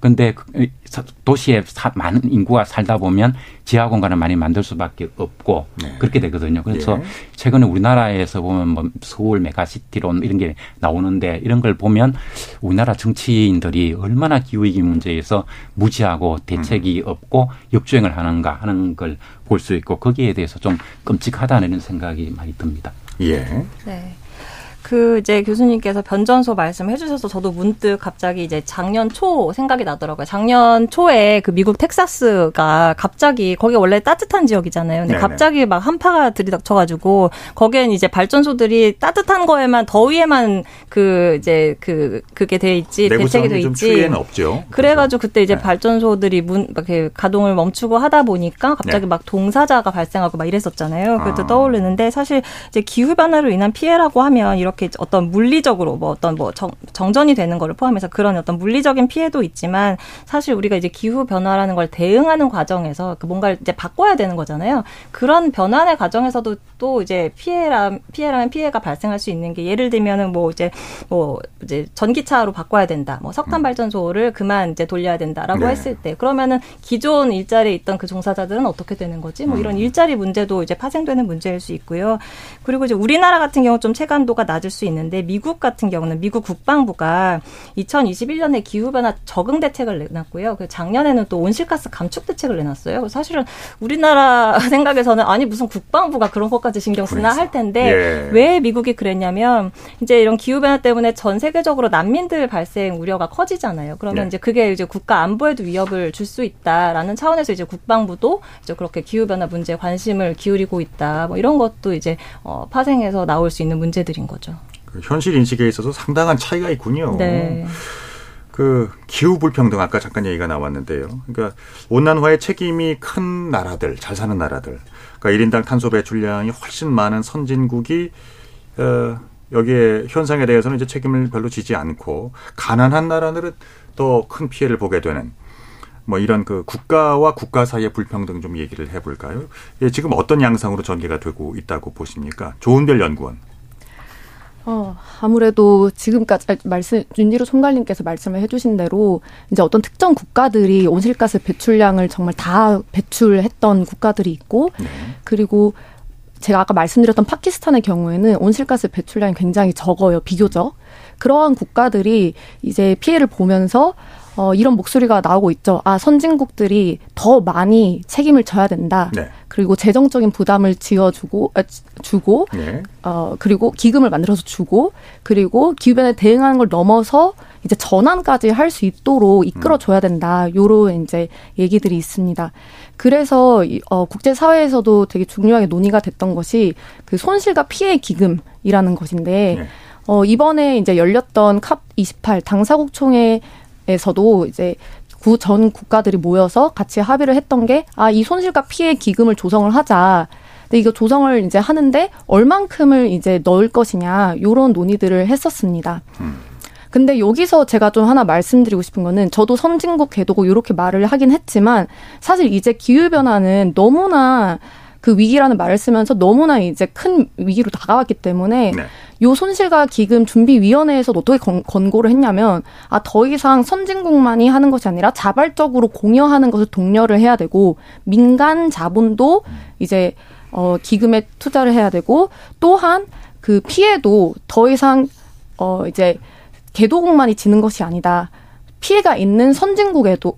J: 근데 그, 도시에 사, 많은 인구가 살다 보면 지하 공간을 많이 만들 수밖에 없고 네. 그렇게 되거든요. 그래서 예. 최근에 우리나라에서 보면 뭐 서울 메가시티론 이런 게 나오는데 이런 걸 보면 우리나라 정치인들이 얼마나 기후위기 문제에서 무지하고 대책이 음. 없고 역주행을 하는가 하는 걸 볼 수 있고 거기에 대해서 좀 끔찍하다는 생각이 많이 듭니다.
B: 예.
K: 네. 그 이제 교수님께서 변전소 말씀해 주셔서 저도 문득 갑자기 이제 작년 초 생각이 나더라고요. 작년 초에 그 미국 텍사스가 갑자기 거기 원래 따뜻한 지역이잖아요. 근데 네네. 갑자기 막 한파가 들이닥쳐 가지고 거기엔 이제 발전소들이 따뜻한 거에만 더위에만 그 이제 그 그게 돼 있지 대책이 돼 있지.
B: 없죠.
K: 그래 가지고 그때 이제 네. 발전소들이 문 이렇게 가동을 멈추고 하다 보니까 갑자기 네. 막 동사자가 발생하고 막 이랬었잖아요. 그것도 아. 떠오르는데 사실 이제 기후 변화로 인한 피해라고 하면 이렇게 이렇게 어떤 물리적으로 뭐 어떤 뭐 정, 정전이 되는 거를 포함해서 그런 어떤 물리적인 피해도 있지만 사실 우리가 이제 기후 변화라는 걸 대응하는 과정에서 그 뭔가를 이제 바꿔야 되는 거잖아요. 그런 변화의 과정에서도 또 이제 피해라 피해라면 피해가 발생할 수 있는 게 예를 들면은 뭐 이제 뭐 이제 전기차로 바꿔야 된다. 뭐 석탄 음. 발전소를 그만 이제 돌려야 된다라고 네. 했을 때 그러면은 기존 일자리에 있던 그 종사자들은 어떻게 되는 거지? 뭐 이런 음. 일자리 문제도 이제 파생되는 문제일 수 있고요. 그리고 이제 우리나라 같은 경우 좀 체감도가 낮 을수 있는데 미국 같은 경우는 미국 국방부가 2021년에 기후변화 적응 대책을 내놨고요. 그 작년에는 또 온실가스 감축 대책을 내놨어요. 사실은 우리나라 [LAUGHS] 생각에서는 아니 무슨 국방부가 그런 것까지 신경 쓰나 할 텐데 예. 왜 미국이 그랬냐면 이제 이런 기후변화 때문에 전 세계적으로 난민들 발생 우려가 커지잖아요. 그러면 예. 이제 그게 이제 국가 안보에도 위협을 줄 수 있다라는 차원에서 이제 국방부도 이제 그렇게 기후변화 문제에 관심을 기울이고 있다. 뭐 이런 것도 이제 어, 파생해서 나올 수 있는 문제들인 거죠.
B: 그 현실 인식에 있어서 상당한 차이가 있군요. 네. 그 기후 불평등 아까 잠깐 얘기가 나왔는데요. 그러니까 온난화의 책임이 큰 나라들, 잘 사는 나라들, 그러니까 1인당 탄소 배출량이 훨씬 많은 선진국이 어 여기에 현상에 대해서는 이제 책임을 별로 지지 않고 가난한 나라들은 더 큰 피해를 보게 되는 뭐 이런 그 국가와 국가 사이의 불평등 좀 얘기를 해볼까요? 예, 지금 어떤 양상으로 전개가 되고 있다고 보십니까? 좋은별 연구원.
L: 어, 아무래도 지금까지 말씀 윤지로 총괄님께서 말씀을 해주신 대로 이제 어떤 특정 국가들이 온실가스 배출량을 정말 다 배출했던 국가들이 있고 네. 그리고 제가 아까 말씀드렸던 파키스탄의 경우에는 온실가스 배출량이 굉장히 적어요 비교적 그러한 국가들이 이제 피해를 보면서 어, 이런 목소리가 나오고 있죠. 아, 선진국들이 더 많이 책임을 져야 된다. 네. 그리고 재정적인 부담을 지어주고, 아, 주고, 네. 어, 그리고 기금을 만들어서 주고, 그리고 기후변화에 대응하는 걸 넘어서 이제 전환까지 할 수 있도록 이끌어줘야 된다. 요런 이제 얘기들이 있습니다. 그래서, 어, 국제사회에서도 되게 중요하게 논의가 됐던 것이 그 손실과 피해 기금이라는 것인데, 네. 어, 이번에 이제 열렸던 캅28 당사국 총회 에서도 이제 구 전 국가들이 모여서 같이 합의를 했던 게 아 이 손실과 피해 기금을 조성을 하자. 근데 이거 조성을 이제 하는데 얼만큼을 이제 넣을 것이냐 요런 논의들을 했었습니다. 근데 여기서 제가 좀 하나 말씀드리고 싶은 거는 저도 선진국 궤도고 이렇게 말을 하긴 했지만 사실 이제 기후 변화는 너무나 그 위기라는 말을 쓰면서 너무나 이제 큰 위기로 다가왔기 때문에 네. 요 손실과 기금 준비위원회에서 어떻게 건, 권고를 했냐면 아 더 이상 선진국만이 하는 것이 아니라 자발적으로 공여하는 것을 독려를 해야 되고 민간 자본도 이제 어 기금에 투자를 해야 되고 또한 그 피해도 더 이상 어 이제 개도국만이 지는 것이 아니다. 피해가 있는 선진국에도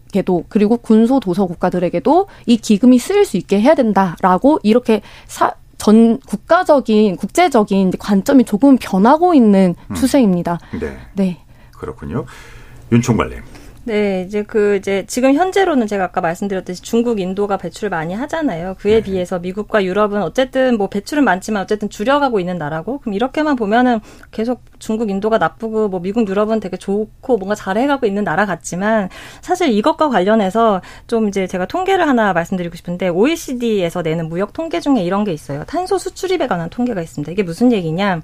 L: 그리고 군소 도서 국가들에게도 이 기금이 쓰일 수 있게 해야 된다라고 이렇게 사, 전 국가적인 국제적인 관점이 조금 변하고 있는 음. 추세입니다.
B: 네. 네. 그렇군요. 윤총관님.
K: 네, 이제 그 이제 지금 현재로는 제가 아까 말씀드렸듯이 중국, 인도가 배출을 많이 하잖아요. 그에 네. 비해서 미국과 유럽은 어쨌든 뭐 배출은 많지만 어쨌든 줄여가고 있는 나라고 그럼 이렇게만 보면은 계속 중국, 인도가 나쁘고 뭐 미국, 유럽은 되게 좋고 뭔가 잘해가고 있는 나라 같지만 사실 이것과 관련해서 좀 이제 제가 통계를 하나 말씀드리고 싶은데 OECD에서 내는 무역 통계 중에 이런 게 있어요. 탄소 수출입에 관한 통계가 있습니다. 이게 무슨 얘기냐?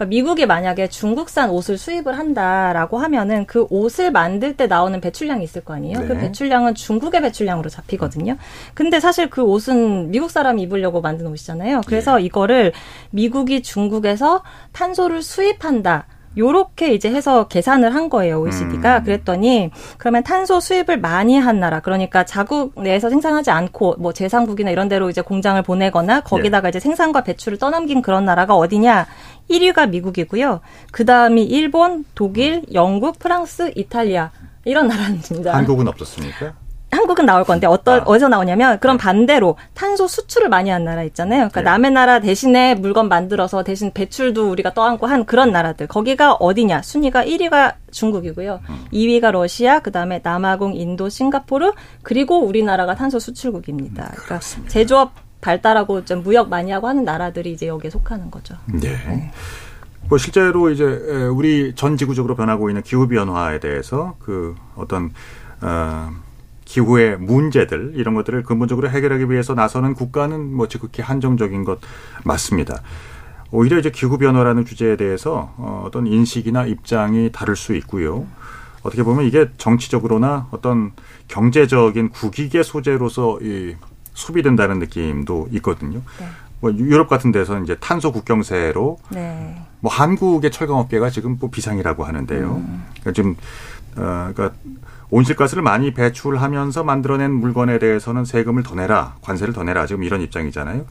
K: 그러니까 미국이 만약에 중국산 옷을 수입을 한다라고 하면은 그 옷을 만들 때 나오는 배출량이 있을 거 아니에요. 그 네. 그 배출량은 중국의 배출량으로 잡히거든요. 근데 사실 그 옷은 미국 사람이 입으려고 만든 옷이잖아요. 그래서 네. 이거를 미국이 중국에서 탄소를 수입한다. 요렇게 이제 해서 계산을 한 거예요, OECD가. 음. 그랬더니, 그러면 탄소 수입을 많이 한 나라, 그러니까 자국 내에서 생산하지 않고, 뭐 제상국이나 이런 데로 이제 공장을 보내거나, 거기다가 네. 이제 생산과 배출을 떠넘긴 그런 나라가 어디냐? 1위가 미국이고요. 그 다음이 일본, 독일, 영국, 프랑스, 이탈리아. 이런 나라입니다.
B: 한국은 없었습니까?
K: 한국은 나올 건데 어떤 아. 어디서 나오냐면 그럼 네. 반대로 탄소 수출을 많이 한 나라 있잖아요. 그러니까 네. 남의 나라 대신에 물건 만들어서 대신 배출도 우리가 떠안고 한 그런 나라들. 거기가 어디냐? 순위가 1위가 중국이고요. 음. 2위가 러시아, 그다음에 남아공, 인도, 싱가포르, 그리고 우리나라가 탄소 수출국입니다. 음, 그러니까 제조업 발달하고 좀 무역 많이 하고 하는 나라들이 이제 여기에 속하는 거죠.
B: 네. 네. 뭐 실제로 이제 우리 전 지구적으로 변하고 있는 기후 변화에 대해서 그 어떤 어 기후의 문제들 이런 것들을 근본적으로 해결하기 위해서 나서는 국가는 뭐 지극히 한정적인 것 맞습니다. 오히려 이제 기후 변화라는 주제에 대해서 어, 어떤 인식이나 입장이 다를 수 있고요. 어떻게 보면 이게 정치적으로나 어떤 경제적인 국익의 소재로서 이 소비된다는 느낌도 있거든요. 네. 뭐 유럽 같은 데서 이제 탄소 국경세로 네. 뭐 한국의 철강업계가 지금 뭐 비상이라고 하는데요. 음. 그러니까 지금 어 그러니까 온실가스를 많이 배출하면서 만들어낸 물건에 대해서는 세금을 더 내라, 관세를 더 내라. 지금 이런 입장이잖아요.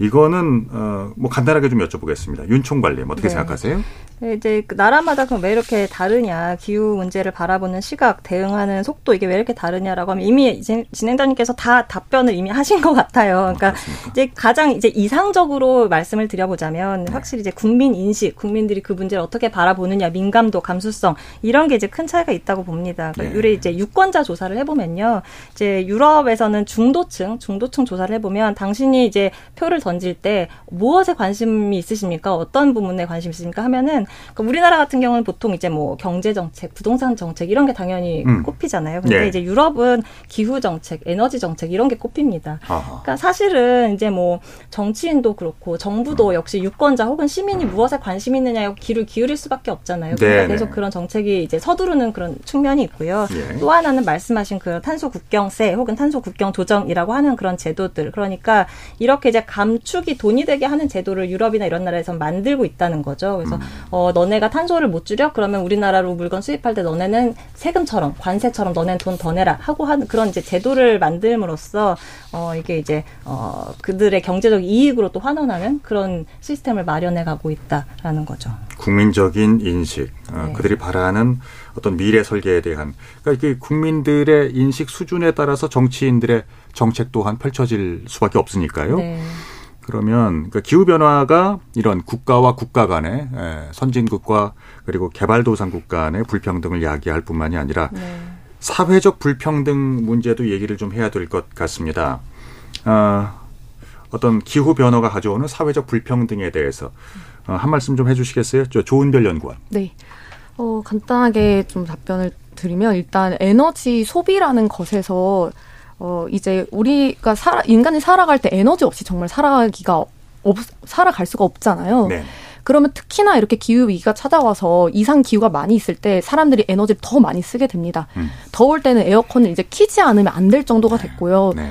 B: 네. 이거는 어 뭐 간단하게 좀 여쭤보겠습니다. 윤 총관님 어떻게 네. 생각하세요?
K: 네, 이제 그 나라마다 그럼 왜 이렇게 다르냐 기후 문제를 바라보는 시각 대응하는 속도 이게 왜 이렇게 다르냐라고 하면 이미 진행자님께서 다 답변을 이미 하신 것 같아요. 그러니까 아, 이제 가장 이제 이상적으로 말씀을 드려보자면 네. 확실히 이제 국민 인식, 국민들이 그 문제를 어떻게 바라보느냐, 민감도, 감수성 이런 게 이제 큰 차이가 있다고 봅니다. 그러니까 네. 유래 이제 유권자 조사를 해보면요, 이제 유럽에서는 중도층, 중도층 조사를 해보면 당신이 이제 표를 던질 때 무엇에 관심이 있으십니까? 어떤 부분에 관심이 있습니까? 하면은 그러니까 우리나라 같은 경우는 보통 이제 뭐 경제 정책, 부동산 정책 이런 게 당연히 음. 꼽히잖아요. 근데 네. 이제 유럽은 기후 정책, 에너지 정책 이런 게 꼽힙니다. 아하. 그러니까 사실은 이제 뭐 정치인도 그렇고 정부도 음. 역시 유권자 혹은 시민이 무엇에 관심 있느냐에 귀를 기울일 수밖에 없잖아요. 그래서 계속 네. 그런 정책이 이제 서두르는 그런 측면이 있고요. 예. 또 하나는 말씀하신 그 탄소 국경세 혹은 탄소 국경 조정이라고 하는 그런 제도들. 그러니까 이렇게 이제 감 감축이 돈이 되게 하는 제도를 유럽이나 이런 나라에서 만들고 있다는 거죠. 그래서 음. 어 너네가 탄소를 못 줄여 그러면 우리나라로 물건 수입할 때 너네는 세금처럼 관세처럼 너네는 돈 더 내라 하고 하는 그런 이제 제도를 만들므로써 어 이게 이제 어 그들의 경제적 이익으로 또 환원하는 그런 시스템을 마련해 가고 있다라는 거죠.
B: 국민적인 인식, 어, 네. 그들이 바라는 어떤 미래 설계에 대한 그러니까 이게 국민들의 인식 수준에 따라서 정치인들의 정책 또한 펼쳐질 수밖에 없으니까요. 네. 그러면 그러니까 기후 변화가 이런 국가와 국가 간의 예, 선진국과 그리고 개발도상국 간의 불평등을 야기할 뿐만이 아니라 네. 사회적 불평등 문제도 얘기를 좀 해야 될 것 같습니다. 아, 어떤 기후 변화가 가져오는 사회적 불평등에 대해서 어, 한 말씀 좀 해주시겠어요? 저 조은별 연구원.
L: 네. 어, 간단하게 좀 답변을 드리면 일단 에너지 소비라는 것에서 어, 이제 우리가 살아, 인간이 살아갈 때 에너지 없이 정말 살아가기가 없, 살아갈 수가 없잖아요. 네. 그러면 특히나 이렇게 기후 위기가 찾아와서 이상 기후가 많이 있을 때 사람들이 에너지를 더 많이 쓰게 됩니다. 음. 더울 때는 에어컨을 이제 키지 않으면 안 될 정도가 됐고요. 네.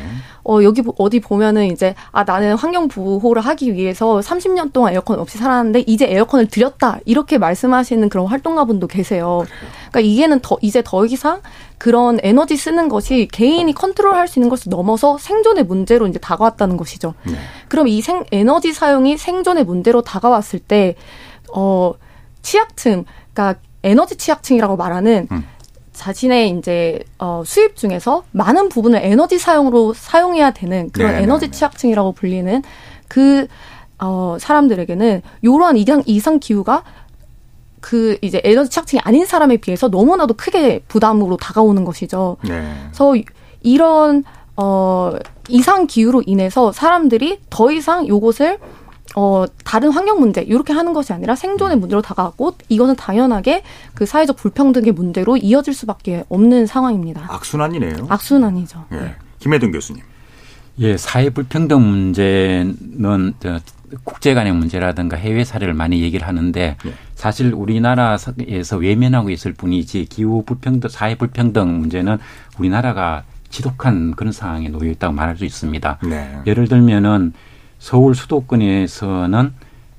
L: 어, 여기 어디 보면은 이제, 아, 나는 환경 보호를 하기 위해서 30년 동안 에어컨 없이 살았는데, 이제 에어컨을 들였다. 이렇게 말씀하시는 그런 활동가분도 계세요. 그러니까 이게는 더, 이제 더 이상 그런 에너지 쓰는 것이 개인이 컨트롤 할 수 있는 것을 넘어서 생존의 문제로 이제 다가왔다는 것이죠. 네. 그럼 이 생, 에너지 사용이 생존의 문제로 다가왔을 때, 어, 취약층, 그러니까 에너지 취약층이라고 말하는 음. 자신의 이제 어 수입 중에서 많은 부분을 에너지 사용으로 사용해야 되는 그런 네네네. 에너지 네, 네. 취약층이라고 불리는 그 어 사람들에게는 요러한 이상 이상 기후가 그 이제 에너지 취약층이 아닌 사람에 비해서 너무나도 크게 부담으로 다가오는 것이죠. 네. 그래서 이런 어 이상 기후로 인해서 사람들이 더 이상 요것을 어, 다른 환경 문제, 이렇게 하는 것이 아니라 생존의 음. 문제로 다가갔고, 이거는 당연하게 그 사회적 불평등의 문제로 이어질 수밖에 없는 상황입니다.
B: 악순환이네요.
L: 악순환이죠.
B: 예. 네. 김혜동 교수님.
J: 예, 사회 불평등 문제는 국제 간의 문제라든가 해외 사례를 많이 얘기를 하는데 예. 사실 우리나라에서 외면하고 있을 뿐이지 기후 불평등, 사회 불평등 문제는 우리나라가 지독한 그런 상황에 놓여 있다고 말할 수 있습니다. 네. 예를 들면은 서울 수도권에서는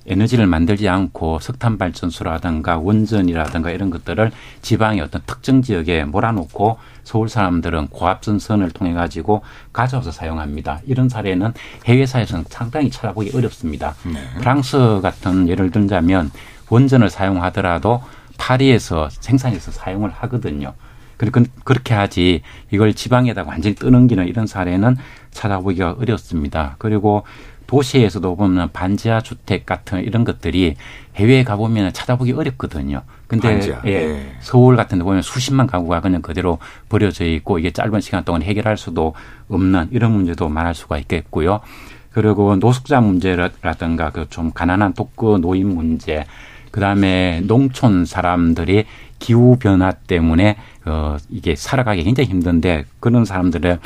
J: 에너지를 만들지 않고 석탄 발전소라든가 원전이라든가 이런 것들을 지방의 어떤 특정 지역에 몰아놓고 서울 사람들은 고압전선을 통해 가지고 가져와서 사용합니다. 이런 사례는 해외사에서는 상당히 찾아보기 어렵습니다. 네. 프랑스 같은 예를 들자면 원전을 사용하더라도 파리에서 생산해서 사용을 하거든요. 그리고 그렇게 하지 이걸 지방에다가 완전히 떠넘기는 이런 사례는 찾아보기가 어렵습니다. 그리고 도시에서도 보면 반지하 주택 같은 이런 것들이 해외에 가보면 찾아보기 어렵거든요. 근데 예, 네. 서울 같은 데 보면 수십만 가구가 그냥 그대로 버려져 있고 이게 짧은 시간 동안 해결할 수도 없는 이런 문제도 말할 수가 있겠고요. 그리고 노숙자 문제라든가 그 좀 가난한 독거 노인 문제, 그 다음에 농촌 사람들이 기후 변화 때문에 어 이게 살아가기 굉장히 힘든데 그런 사람들을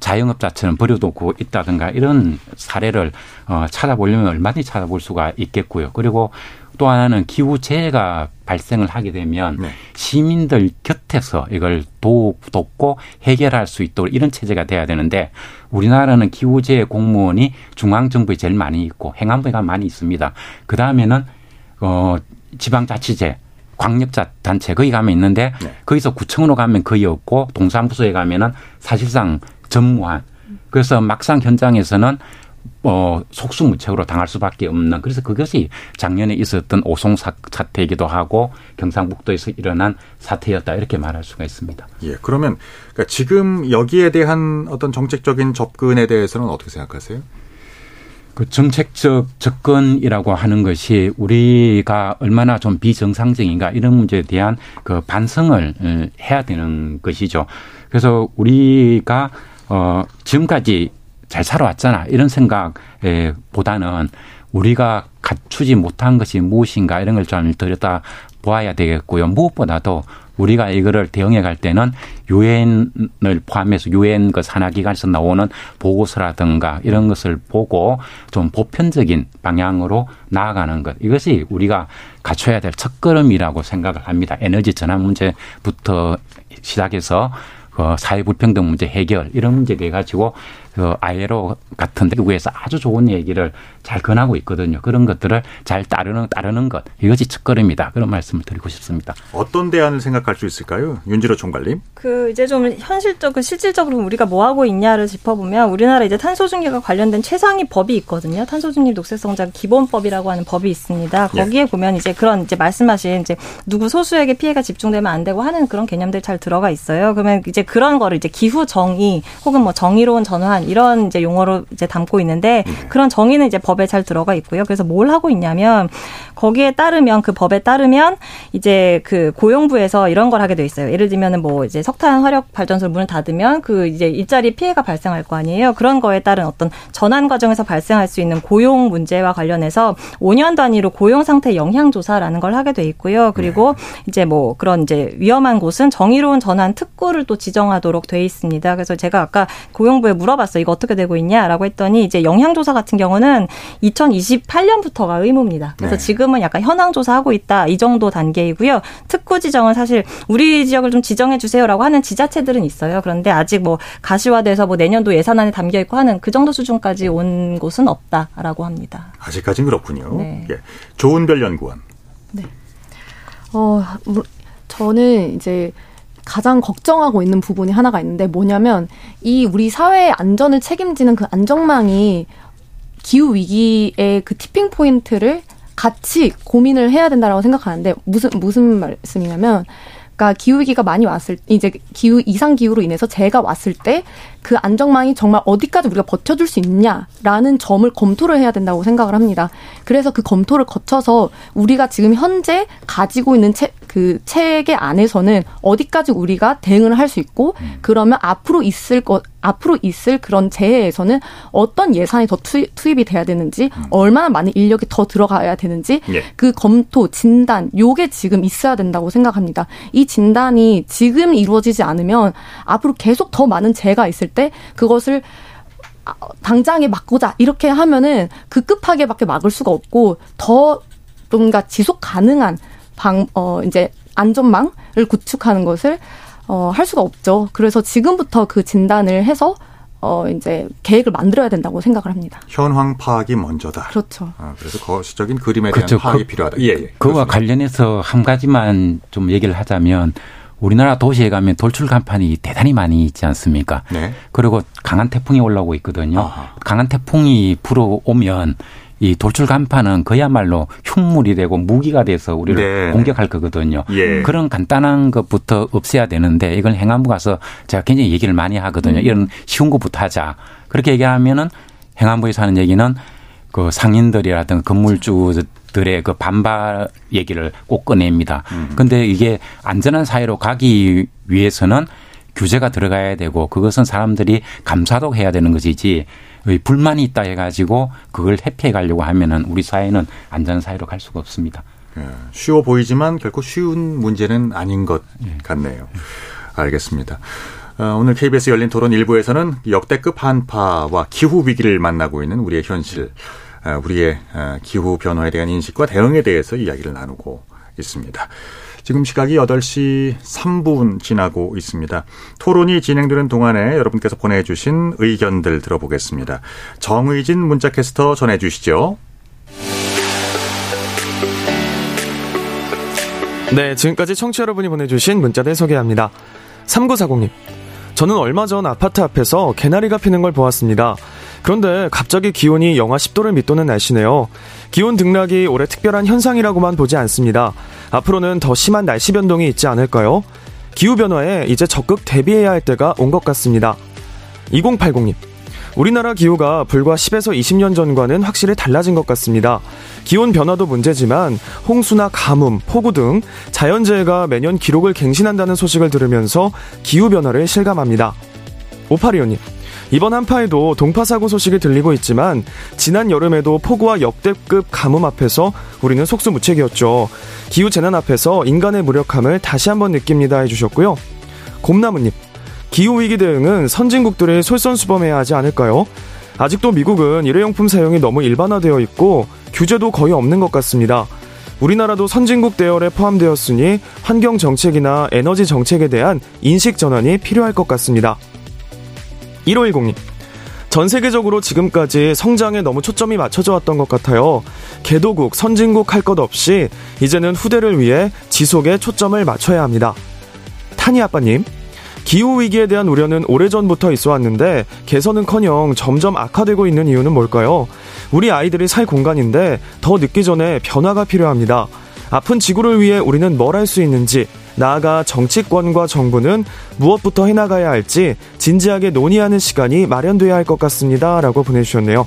J: 자영업자처럼 버려두고 있다든가 이런 사례를 어, 찾아보려면 얼마든지 찾아볼 수가 있겠고요. 그리고 또 하나는 기후 재해가 발생을 하게 되면 네. 시민들 곁에서 이걸 도, 돕고 해결할 수 있도록 이런 체제가 돼야 되는데 우리나라는 기후 재해 공무원이 중앙 정부에 제일 많이 있고 행안부가 많이 있습니다. 그 다음에는 어 지방자치제 광역자 단체 거기 가면 있는데 네. 거기서 구청으로 가면 거의 없고 동사무소에 가면은 사실상 전무한. 그래서 막상 현장에서는 어, 속수무책으로 당할 수밖에 없는 그래서 그것이 작년에 있었던 오송 사태이기도 하고 경상북도에서 일어난 사태였다 이렇게 말할 수가 있습니다.
B: 예, 그러면 그러니까 지금 여기에 대한 어떤 정책적인 접근에 대해서는 어떻게 생각하세요?
J: 그 정책적 접근이라고 하는 것이 우리가 얼마나 좀 비정상적인가 이런 문제에 대한 그 반성을 어, 해야 되는 것이죠. 그래서 우리가 어, 지금까지 잘 살아왔잖아. 이런 생각에 보다는 우리가 갖추지 못한 것이 무엇인가 이런 걸 좀 들여다 보아야 되겠고요. 무엇보다도 우리가 이거를 대응해 갈 때는 유엔을 포함해서 유엔 그 산하기관에서 나오는 보고서라든가 이런 것을 보고 좀 보편적인 방향으로 나아가는 것 이것이 우리가 갖춰야 될 첫걸음이라고 생각을 합니다. 에너지 전환 문제부터 시작해서 그 사회 불평등 문제 해결 이런 문제 돼 가지고 그 아예로 같은 데국에서 아주 좋은 얘기를 잘 권하고 있거든요. 그런 것들을 잘 따르는 따르는 것 이것이 첫걸음이다. 그런 말씀을 드리고 싶습니다.
B: 어떤 대안을 생각할 수 있을까요, 윤지로 총괄님?
K: 그 이제 좀 현실적, 그 실질적으로 우리가 뭐 하고 있냐를 짚어보면 우리나라 이제 탄소 중립과 관련된 최상위 법이 있거든요. 탄소 중립 녹색성장 기본법이라고 하는 법이 있습니다. 예. 거기에 예. 보면 이제 그런 이제 말씀하신 이제 누구 소수에게 피해가 집중되면 안 되고 하는 그런 개념들 잘 들어가 있어요. 그러면 이제 그런 거를 이제 기후 정의 혹은 뭐 정의로운 전환 이런 이제 용어로 이제 담고 있는데 네. 그런 정의는 이제 법에 잘 들어가 있고요. 그래서 뭘 하고 있냐면 거기에 따르면 그 법에 따르면 이제 그 고용부에서 이런 걸 하게 돼 있어요. 예를 들면은 뭐 이제 석탄 화력 발전소 문을 닫으면 그 이제 일자리 피해가 발생할 거 아니에요. 그런 거에 따른 어떤 전환 과정에서 발생할 수 있는 고용 문제와 관련해서 5년 단위로 고용 상태 영향 조사라는 걸 하게 돼 있고요. 그리고 네. 이제 뭐 그런 이제 위험한 곳은 정의로운 전환 특구를 또 지정하도록 돼 있습니다. 그래서 제가 아까 고용부에 물어봤어요. 이거 어떻게 되고 있냐라고 했더니 이제 영향 조사 같은 경우는 2028년부터가 의무입니다. 그래서 네. 지금은 약간 현황 조사하고 있다 이 정도 단계이고요. 특구 지정은 사실 우리 지역을 좀 지정해 주세요라고 하는 지자체들은 있어요. 그런데 아직 뭐 가시화돼서 뭐 내년도 예산안에 담겨 있고 하는 그 정도 수준까지 온 곳은 없다라고 합니다.
B: 아직까지는 그렇군요. 네. 예. 좋은별 연구원. 네.
L: 어, 뭐, 저는 이제 가장 걱정하고 있는 부분이 하나가 있는데 뭐냐면 이 우리 사회의 안전을 책임지는 그 안정망이 기후 위기의 그 티핑 포인트를 같이 고민을 해야 된다라고 생각하는데 무슨 무슨 말씀이냐면 그러니까 기후 위기가 많이 왔을 이제 기후 이상 기후로 인해서 재해가 왔을 때 그 안정망이 정말 어디까지 우리가 버텨줄 수 있냐라는 점을 검토를 해야 된다고 생각을 합니다. 그래서 그 검토를 거쳐서 우리가 지금 현재 가지고 있는 채, 그 체계 안에서는 어디까지 우리가 대응을 할 수 있고 음. 그러면 앞으로 있을 것 앞으로 있을 그런 재해에서는 어떤 예산이 더 투입, 투입 이 돼야 되는지 음. 얼마나 많은 인력이 더 들어가야 되는지 예. 그 검토 진단 요게 지금 있어야 된다고 생각합니다. 이 진단이 지금 이루어지지 않으면 앞으로 계속 더 많은 재해가 있을 때 그것을 당장에 막고자 이렇게 하면은 급급하게밖에 막을 수가 없고 더 뭔가 지속 가능한 방, 어, 이제 안전망을 구축하는 것을 어, 할 수가 없죠. 그래서 지금부터 그 진단을 해서 어, 이제 계획을 만들어야 된다고 생각을 합니다.
B: 현황 파악이 먼저다.
L: 그렇죠.
B: 아, 그래서 거시적인 그림에 대한 그렇죠. 파악이 그, 필요하다. 예, 예.
J: 그와 관련해서 한 가지만 좀 얘기를 하자면 우리나라 도시에 가면 돌출 간판이 대단히 많이 있지 않습니까? 네. 그리고 강한 태풍이 올라오고 있거든요. 아하. 강한 태풍이 불어오면 이 돌출 간판은 그야말로 흉물이 되고 무기가 돼서 우리를 네. 공격할 거거든요. 예. 그런 간단한 것부터 없애야 되는데 이걸 행안부 가서 제가 굉장히 얘기를 많이 하거든요. 음. 이런 쉬운 것부터 하자. 그렇게 얘기하면은 행안부에서 하는 얘기는 그 상인들이라든 건물주들의 그 반발 얘기를 꼭 꺼냅니다. 음. 근데 이게 안전한 사회로 가기 위해서는 규제가 들어가야 되고 그것은 사람들이 감사도 해야 되는 것이지 불만이 있다 해가지고 그걸 회피해 가려고 하면은 우리 사회는 안전 사회로 갈 수가 없습니다.
B: 예, 쉬워 보이지만 결코 쉬운 문제는 아닌 것 예. 같네요. 알겠습니다. 어, 오늘 KBS 열린 토론 일부에서는 역대급 한파와 기후 위기를 만나고 있는 우리의 현실, 어, 우리의 어, 기후 변화에 대한 인식과 대응에 대해서 이야기를 나누고 있습니다. 지금 시각이 8시 3분 지나고 있습니다. 토론이 진행되는 동안에 여러분께서 보내주신 의견들 들어보겠습니다. 정의진 문자캐스터 전해주시죠.
M: 네, 지금까지 청취 여러분이 보내주신 문자들 소개합니다. 3940님. 저는 얼마 전 아파트 앞에서 개나리가 피는 걸 보았습니다. 그런데 갑자기 기온이 영하 10도를 밑도는 날씨네요. 기온 등락이 올해 특별한 현상이라고만 보지 않습니다. 앞으로는 더 심한 날씨 변동이 있지 않을까요? 기후 변화에 이제 적극 대비해야 할 때가 온 것 같습니다. 2080님. 우리나라 기후가 불과 10에서 20년 전과는 확실히 달라진 것 같습니다. 기온 변화도 문제지만 홍수나 가뭄, 폭우 등 자연재해가 매년 기록을 갱신한다는 소식을 들으면서 기후 변화를 실감합니다. 5825님. 이번 한파에도 동파 사고 소식이 들리고 있지만 지난 여름에도 폭우와 역대급 가뭄 앞에서 우리는 속수무책이었죠. 기후 재난 앞에서 인간의 무력함을 다시 한번 느낍니다 해주셨고요. 곰나무님, 기후 위기 대응은 선진국들이 솔선수범해야 하지 않을까요? 아직도 미국은 일회용품 사용이 너무 일반화되어 있고 규제도 거의 없는 것 같습니다. 우리나라도 선진국 대열에 포함되었으니 환경 정책이나 에너지 정책에 대한 인식 전환이 필요할 것 같습니다. 1510님. 전 세계적으로 지금까지 성장에 너무 초점이 맞춰져 왔던 것 같아요. 개도국, 선진국 할 것 없이 이제는 후대를 위해 지속에 초점을 맞춰야 합니다. 타니 아빠님. 기후 위기에 대한 우려는 오래전부터 있어 왔는데 개선은커녕 점점 악화되고 있는 이유는 뭘까요? 우리 아이들이 살 공간인데 더 늦기 전에 변화가 필요합니다. 아픈 지구를 위해 우리는 뭘 할 수 있는지, 나아가 정치권과 정부는 무엇부터 해나가야 할지 진지하게 논의하는 시간이 마련돼야 할 것 같습니다. 라고 보내주셨네요.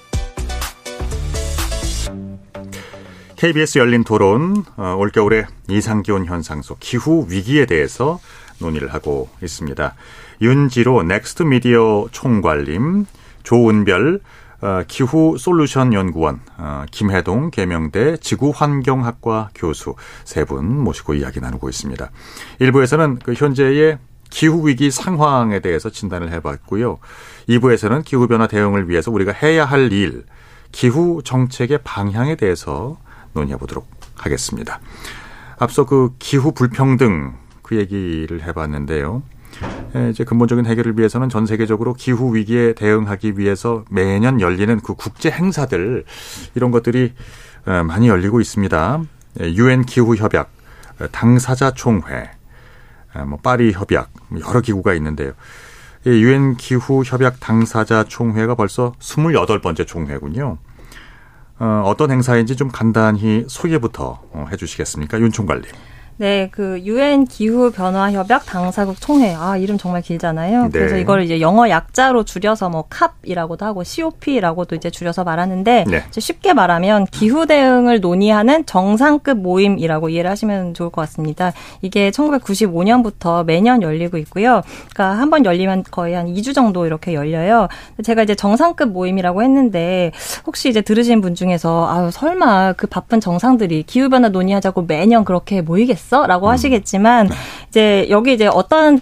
B: KBS 열린 토론 어, 올겨울의 이상기온 현상 속 기후 위기에 대해서 논의를 하고 있습니다. 윤지로 넥스트 미디어 총괄님, 조은별 어, 기후 솔루션 연구원, 어, 김해동 계명대 지구환경학과 교수 세 분 모시고 이야기 나누고 있습니다. 일부에서는 그 현재의 기후 위기 상황에 대해서 진단을 해봤고요. 2부에서는 기후 변화 대응을 위해서 우리가 해야 할 일, 기후 정책의 방향에 대해서 논의해 보도록 하겠습니다. 앞서 그 기후 불평등 그 얘기를 해봤는데요. 이제 근본적인 해결을 위해서는 전 세계적으로 기후 위기에 대응하기 위해서 매년 열리는 그 국제 행사들 이런 것들이 많이 열리고 있습니다. 유엔 기후 협약, 당사자 총회, 뭐 파리 협약 여러 기구가 있는데요. 유엔 기후 협약 당사자 총회가 벌써 28번째 총회군요. 어, 어떤 행사인지 좀 간단히 소개부터 어, 해주시겠습니까? 윤 총관님.
K: 네, 그 유엔 기후 변화 협약 당사국 총회. 아, 이름 정말 길잖아요. 네. 그래서 이걸 이제 영어 약자로 줄여서 뭐 캅이라고도 하고 COP라고도 이제 줄여서 말하는데 네. 쉽게 말하면 기후 대응을 논의하는 정상급 모임이라고 이해를 하시면 좋을 것 같습니다. 이게 1995년부터 매년 열리고 있고요. 그러니까 한 번 열리면 거의 한 2주 정도 이렇게 열려요. 제가 이제 정상급 모임이라고 했는데 혹시 이제 들으신 분 중에서 아유, 설마 그 바쁜 정상들이 기후 변화 논의하자고 매년 그렇게 모이겠어? 있어? 라고 음. 하시겠지만, 네. 이제 여기 이제 어떤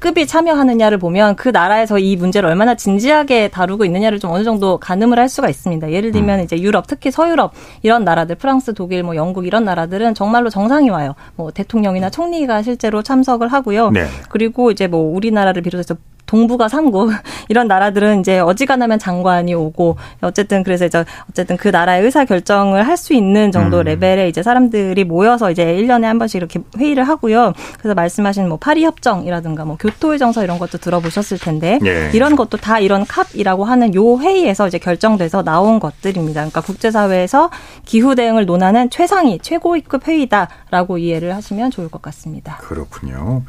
K: 급이 참여하느냐를 보면 그 나라에서 이 문제를 얼마나 진지하게 다루고 있느냐를 좀 어느 정도 가늠을 할 수가 있습니다. 예를 들면 음. 이제 유럽, 특히 서유럽 이런 나라들, 프랑스, 독일, 뭐 영국 이런 나라들은 정말로 정상이 와요. 뭐 대통령이나 총리가 실제로 참석을 하고요. 네. 그리고 이제 뭐 우리나라를 비롯해서 동북아 삼국 [LAUGHS] 이런 나라들은 이제 어지간하면 장관이 오고 어쨌든 그래서 이제 어쨌든 그 나라의 의사 결정을 할 수 있는 정도 음. 레벨의 이제 사람들이 모여서 이제 1년에 한 번씩 이렇게 회의를 하고요. 그래서 말씀하신 뭐 파리 협정이라든가 뭐 교토의 정서 이런 것도 들어보셨을 텐데 예. 이런 것도 다 이런 캅이라고 하는 요 회의에서 이제 결정돼서 나온 것들입니다. 그러니까 국제사회에서 기후 대응을 논하는 최상위 최고위급 회의다라고 이해를 하시면 좋을 것 같습니다.
B: 그렇군요.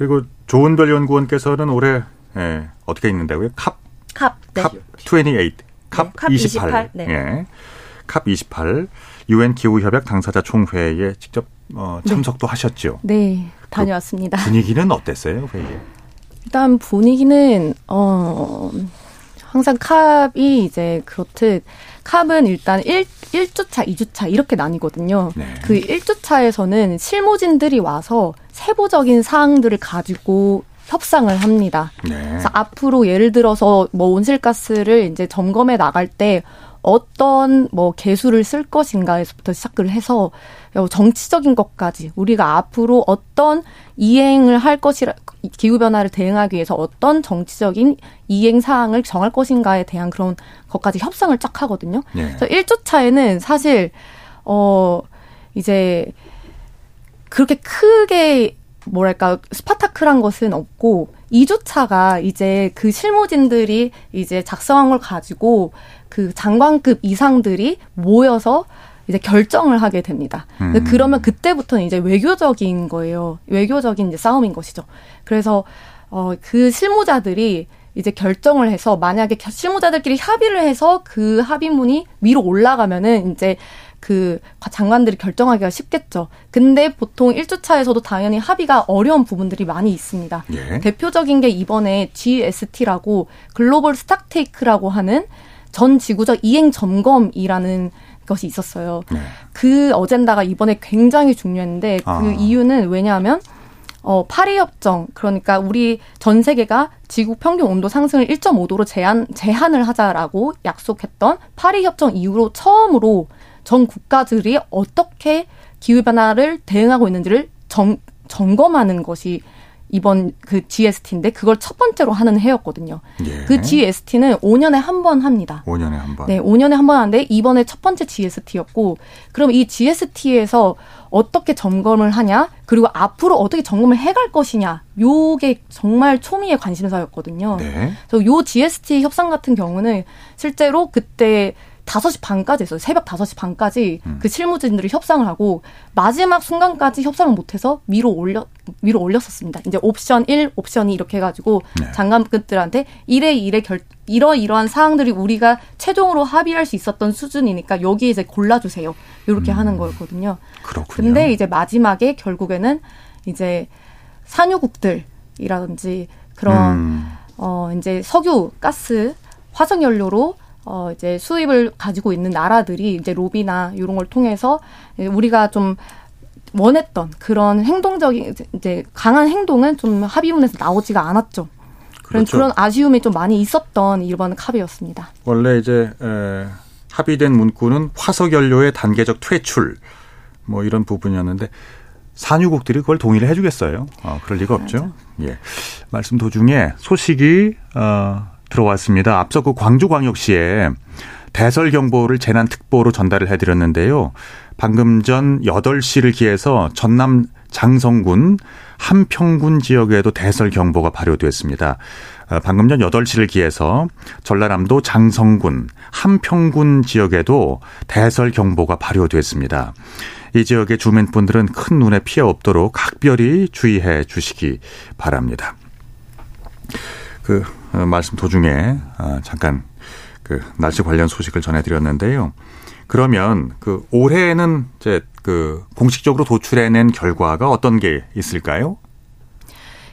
B: 그리고 조은별 연구원께서는 올해 예, 어떻게 있는다고요? 캅.
K: 캅. 네.
B: 캅 28. 캅, 네, 캅 28. 28. 네. 예. 캅 28. 유엔 기후 협약 당사자 총회에 직접 어, 네. 참석도 네. 하셨죠?
L: 네, 다녀왔습니다.
B: 그 분위기는 어땠어요, 회의에?
L: 일단 분위기는 어 항상 캅이 이제 그렇듯 캅은 일단 1, 1주차, 2주차 이렇게 나뉘거든요. 네. 그 1주차에서는 실무진들이 와서 세부적인 사항들을 가지고 협상을 합니다. 네. 그래서 앞으로 예를 들어서 뭐 온실가스를 이제 점검해 나갈 때 어떤 뭐 개수를 쓸 것인가에서부터 시작을 해서 정치적인 것까지 우리가 앞으로 어떤 이행을 할 것이라 기후 변화를 대응하기 위해서 어떤 정치적인 이행 사항을 정할 것인가에 대한 그런 것까지 협상을 쫙 하거든요. 네. 그래서 1주 차에는 사실 어 이제 그렇게 크게 뭐랄까 스파타클한 것은 없고 2주차가 이제 그 실무진들이 이제 작성한 걸 가지고 그 장관급 이상들이 모여서 이제 결정을 하게 됩니다. 음. 그러면 그때부터는 이제 외교적인 거예요. 외교적인 이제 싸움인 것이죠. 그래서 어, 그 실무자들이 이제 결정을 해서 만약에 실무자들끼리 협의를 해서 그 합의문이 위로 올라가면은 이제 그 장관들이 결정하기가 쉽겠죠. 근데 보통 1주차에서도 당연히 합의가 어려운 부분들이 많이 있습니다. 예. 대표적인 게 이번에 GST라고 글로벌 스탁테이크라고 하는 전 지구적 이행 점검이라는 것이 있었어요. 네. 그 어젠다가 이번에 굉장히 중요했는데 그 아. 이유는 왜냐하면 어, 파리 협정 그러니까 우리 전 세계가 지구 평균 온도 상승을 1.5도로 제한 제한을 하자라고 약속했던 파리 협정 이후로 처음으로 전 국가들이 어떻게 기후 변화를 대응하고 있는지를 정, 점검하는 것이 이번 그 GST인데 그걸 첫 번째로 하는 해였거든요. 예. 그 GST는 5년에 한 번 합니다.
B: 5년에 한 번.
L: 네, 5년에 한 번 하는데 이번에 첫 번째 GST였고 그럼 이 GST에서 어떻게 점검을 하냐 그리고 앞으로 어떻게 점검을 해갈 것이냐 요게 정말 초미의 관심사였거든요. 네. 그래서 요 GST 협상 같은 경우는 실제로 그때 다섯 시 반까지 했어요. 새벽 다섯 시 반까지 음. 그 실무진들이 협상을 하고 마지막 순간까지 협상을 못 해서 위로 올려 위로 올렸었습니다. 이제 옵션 1, 옵션 2 이렇게 해 가지고 네. 장관급들한테 이래 이래 결 이러이러한 사항들이 우리가 최종으로 합의할 수 있었던 수준이니까 여기 이제 골라 주세요. 이렇게 음. 하는 거였거든요.
B: 그렇군요.
L: 근데 이제 마지막에 결국에는 이제 산유국들이라든지 그런 음. 어 이제 석유, 가스, 화석 연료로 어 이제 수입을 가지고 있는 나라들이 이제 로비나 이런 걸 통해서 우리가 좀 원했던 그런 행동적인 이제 강한 행동은 좀 합의문에서 나오지가 않았죠. 그런 그렇죠. 그런 아쉬움이 좀 많이 있었던 이번 합의였습니다.
B: 원래 이제 에, 합의된 문구는 화석 연료의 단계적 퇴출 뭐 이런 부분이었는데 산유국들이 그걸 동의를 해주겠어요. 어, 그럴 리가 없죠. 예. 말씀 도중에 소식이 어, 들어왔습니다. 앞서 그 광주광역시에 대설 경보를 재난 특보로 전달을 해드렸는데요. 방금 전 8시를 기해서 전남 장성군 한평군 지역에도 대설 경보가 발효됐습니다. 어, 방금 전 8시를 기해서 전라남도 장성군 한평군 지역에도 대설 경보가 발효됐습니다. 이 지역의 주민분들은 큰 눈에 피해 없도록 각별히 주의해 주시기 바랍니다. 그 어, 말씀 도중에 어, 잠깐 그 날씨 관련 소식을 전해드렸는데요. 그러면 그 올해는 이제 그 공식적으로 도출해낸 결과가 어떤 게 있을까요?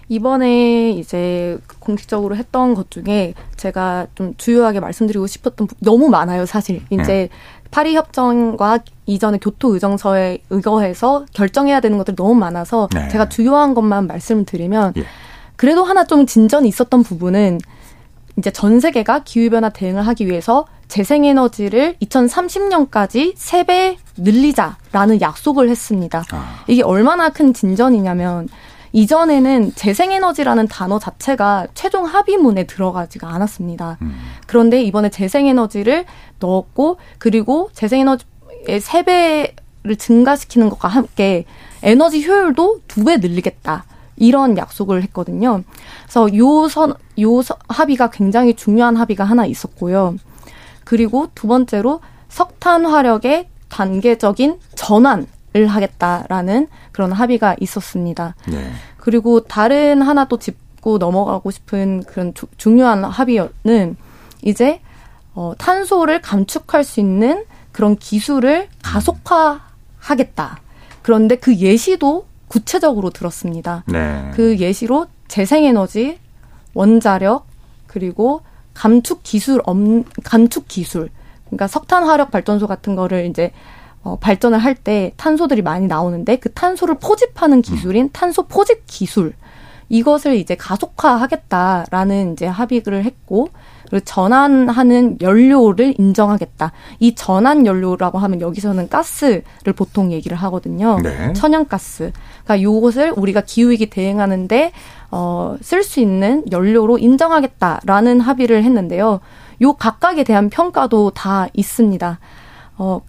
L: 이번에 이제 공식적으로 했던 것 중에 제가 좀 주요하게 말씀드리고 싶었던 너무 많아요, 사실. 이제 네. 파리 협정과 이전에 교토 의정서에 의거해서 결정해야 되는 것들이 너무 많아서 네. 제가 주요한 것만 말씀을 드리면 예. 그래도 하나 좀 진전이 있었던 부분은 이제 전 세계가 기후변화 대응을 하기 위해서 재생에너지를 2030년까지 3배 늘리자라는 약속을 했습니다. 아. 이게 얼마나 큰 진전이냐면 이전에는 재생에너지라는 단어 자체가 최종 합의문에 들어가지가 않았습니다. 음. 그런데 이번에 재생에너지를 넣었고 그리고 재생에너지의 3배를 증가시키는 것과 함께 에너지 효율도 2배 늘리겠다. 이런 약속을 했거든요. 그래서 요 선, 요 합의가 굉장히 중요한 합의가 하나 있었고요. 그리고 두 번째로 석탄 화력의 단계적인 전환을 하겠다라는 그런 합의가 있었습니다. 네. 그리고 다른 하나 또 짚고 넘어가고 싶은 그런 주, 중요한 합의는 이제 어, 탄소를 감축할 수 있는 그런 기술을 가속화하겠다. 그런데 그 예시도 구체적으로 들었습니다. 네. 그 예시로 재생에너지, 원자력, 그리고 감축 기술, 엄, 감축 기술. 그러니까 석탄 화력 발전소 같은 거를 이제 어, 발전을 할 때 탄소들이 많이 나오는데 그 탄소를 포집하는 기술인 음. 탄소 포집 기술. 이것을 이제 가속화하겠다라는 이제 합의를 했고 그리고 전환하는 연료를 인정하겠다. 이 전환 연료라고 하면 여기서는 가스를 보통 얘기를 하거든요. 네. 천연가스. 그러니까 요것을 우리가 기후위기 대응하는데 어, 쓸 수 있는 연료로 인정하겠다라는 합의를 했는데요. 요 각각에 대한 평가도 다 있습니다. 어,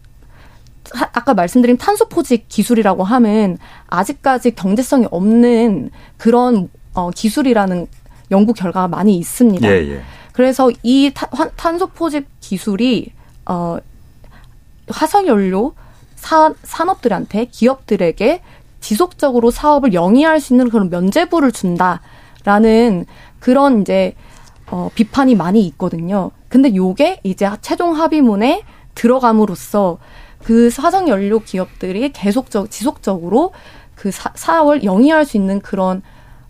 L: 아까 말씀드린 탄소 포집 기술이라고 하면 아직까지 경제성이 없는 그런 어, 기술이라는 연구 결과가 많이 있습니다. 예, 예. 그래서 이 타, 탄소 포집 기술이 어, 화석 연료 사, 산업들한테 기업들에게 지속적으로 사업을 영위할 수 있는 그런 면제부를 준다라는 그런 이제 어, 비판이 많이 있거든요. 근데 요게 이제 최종 합의문에 들어감으로써 그 화석 연료 기업들이 계속적 지속적으로 그 사, 사업을 영위할 수 있는 그런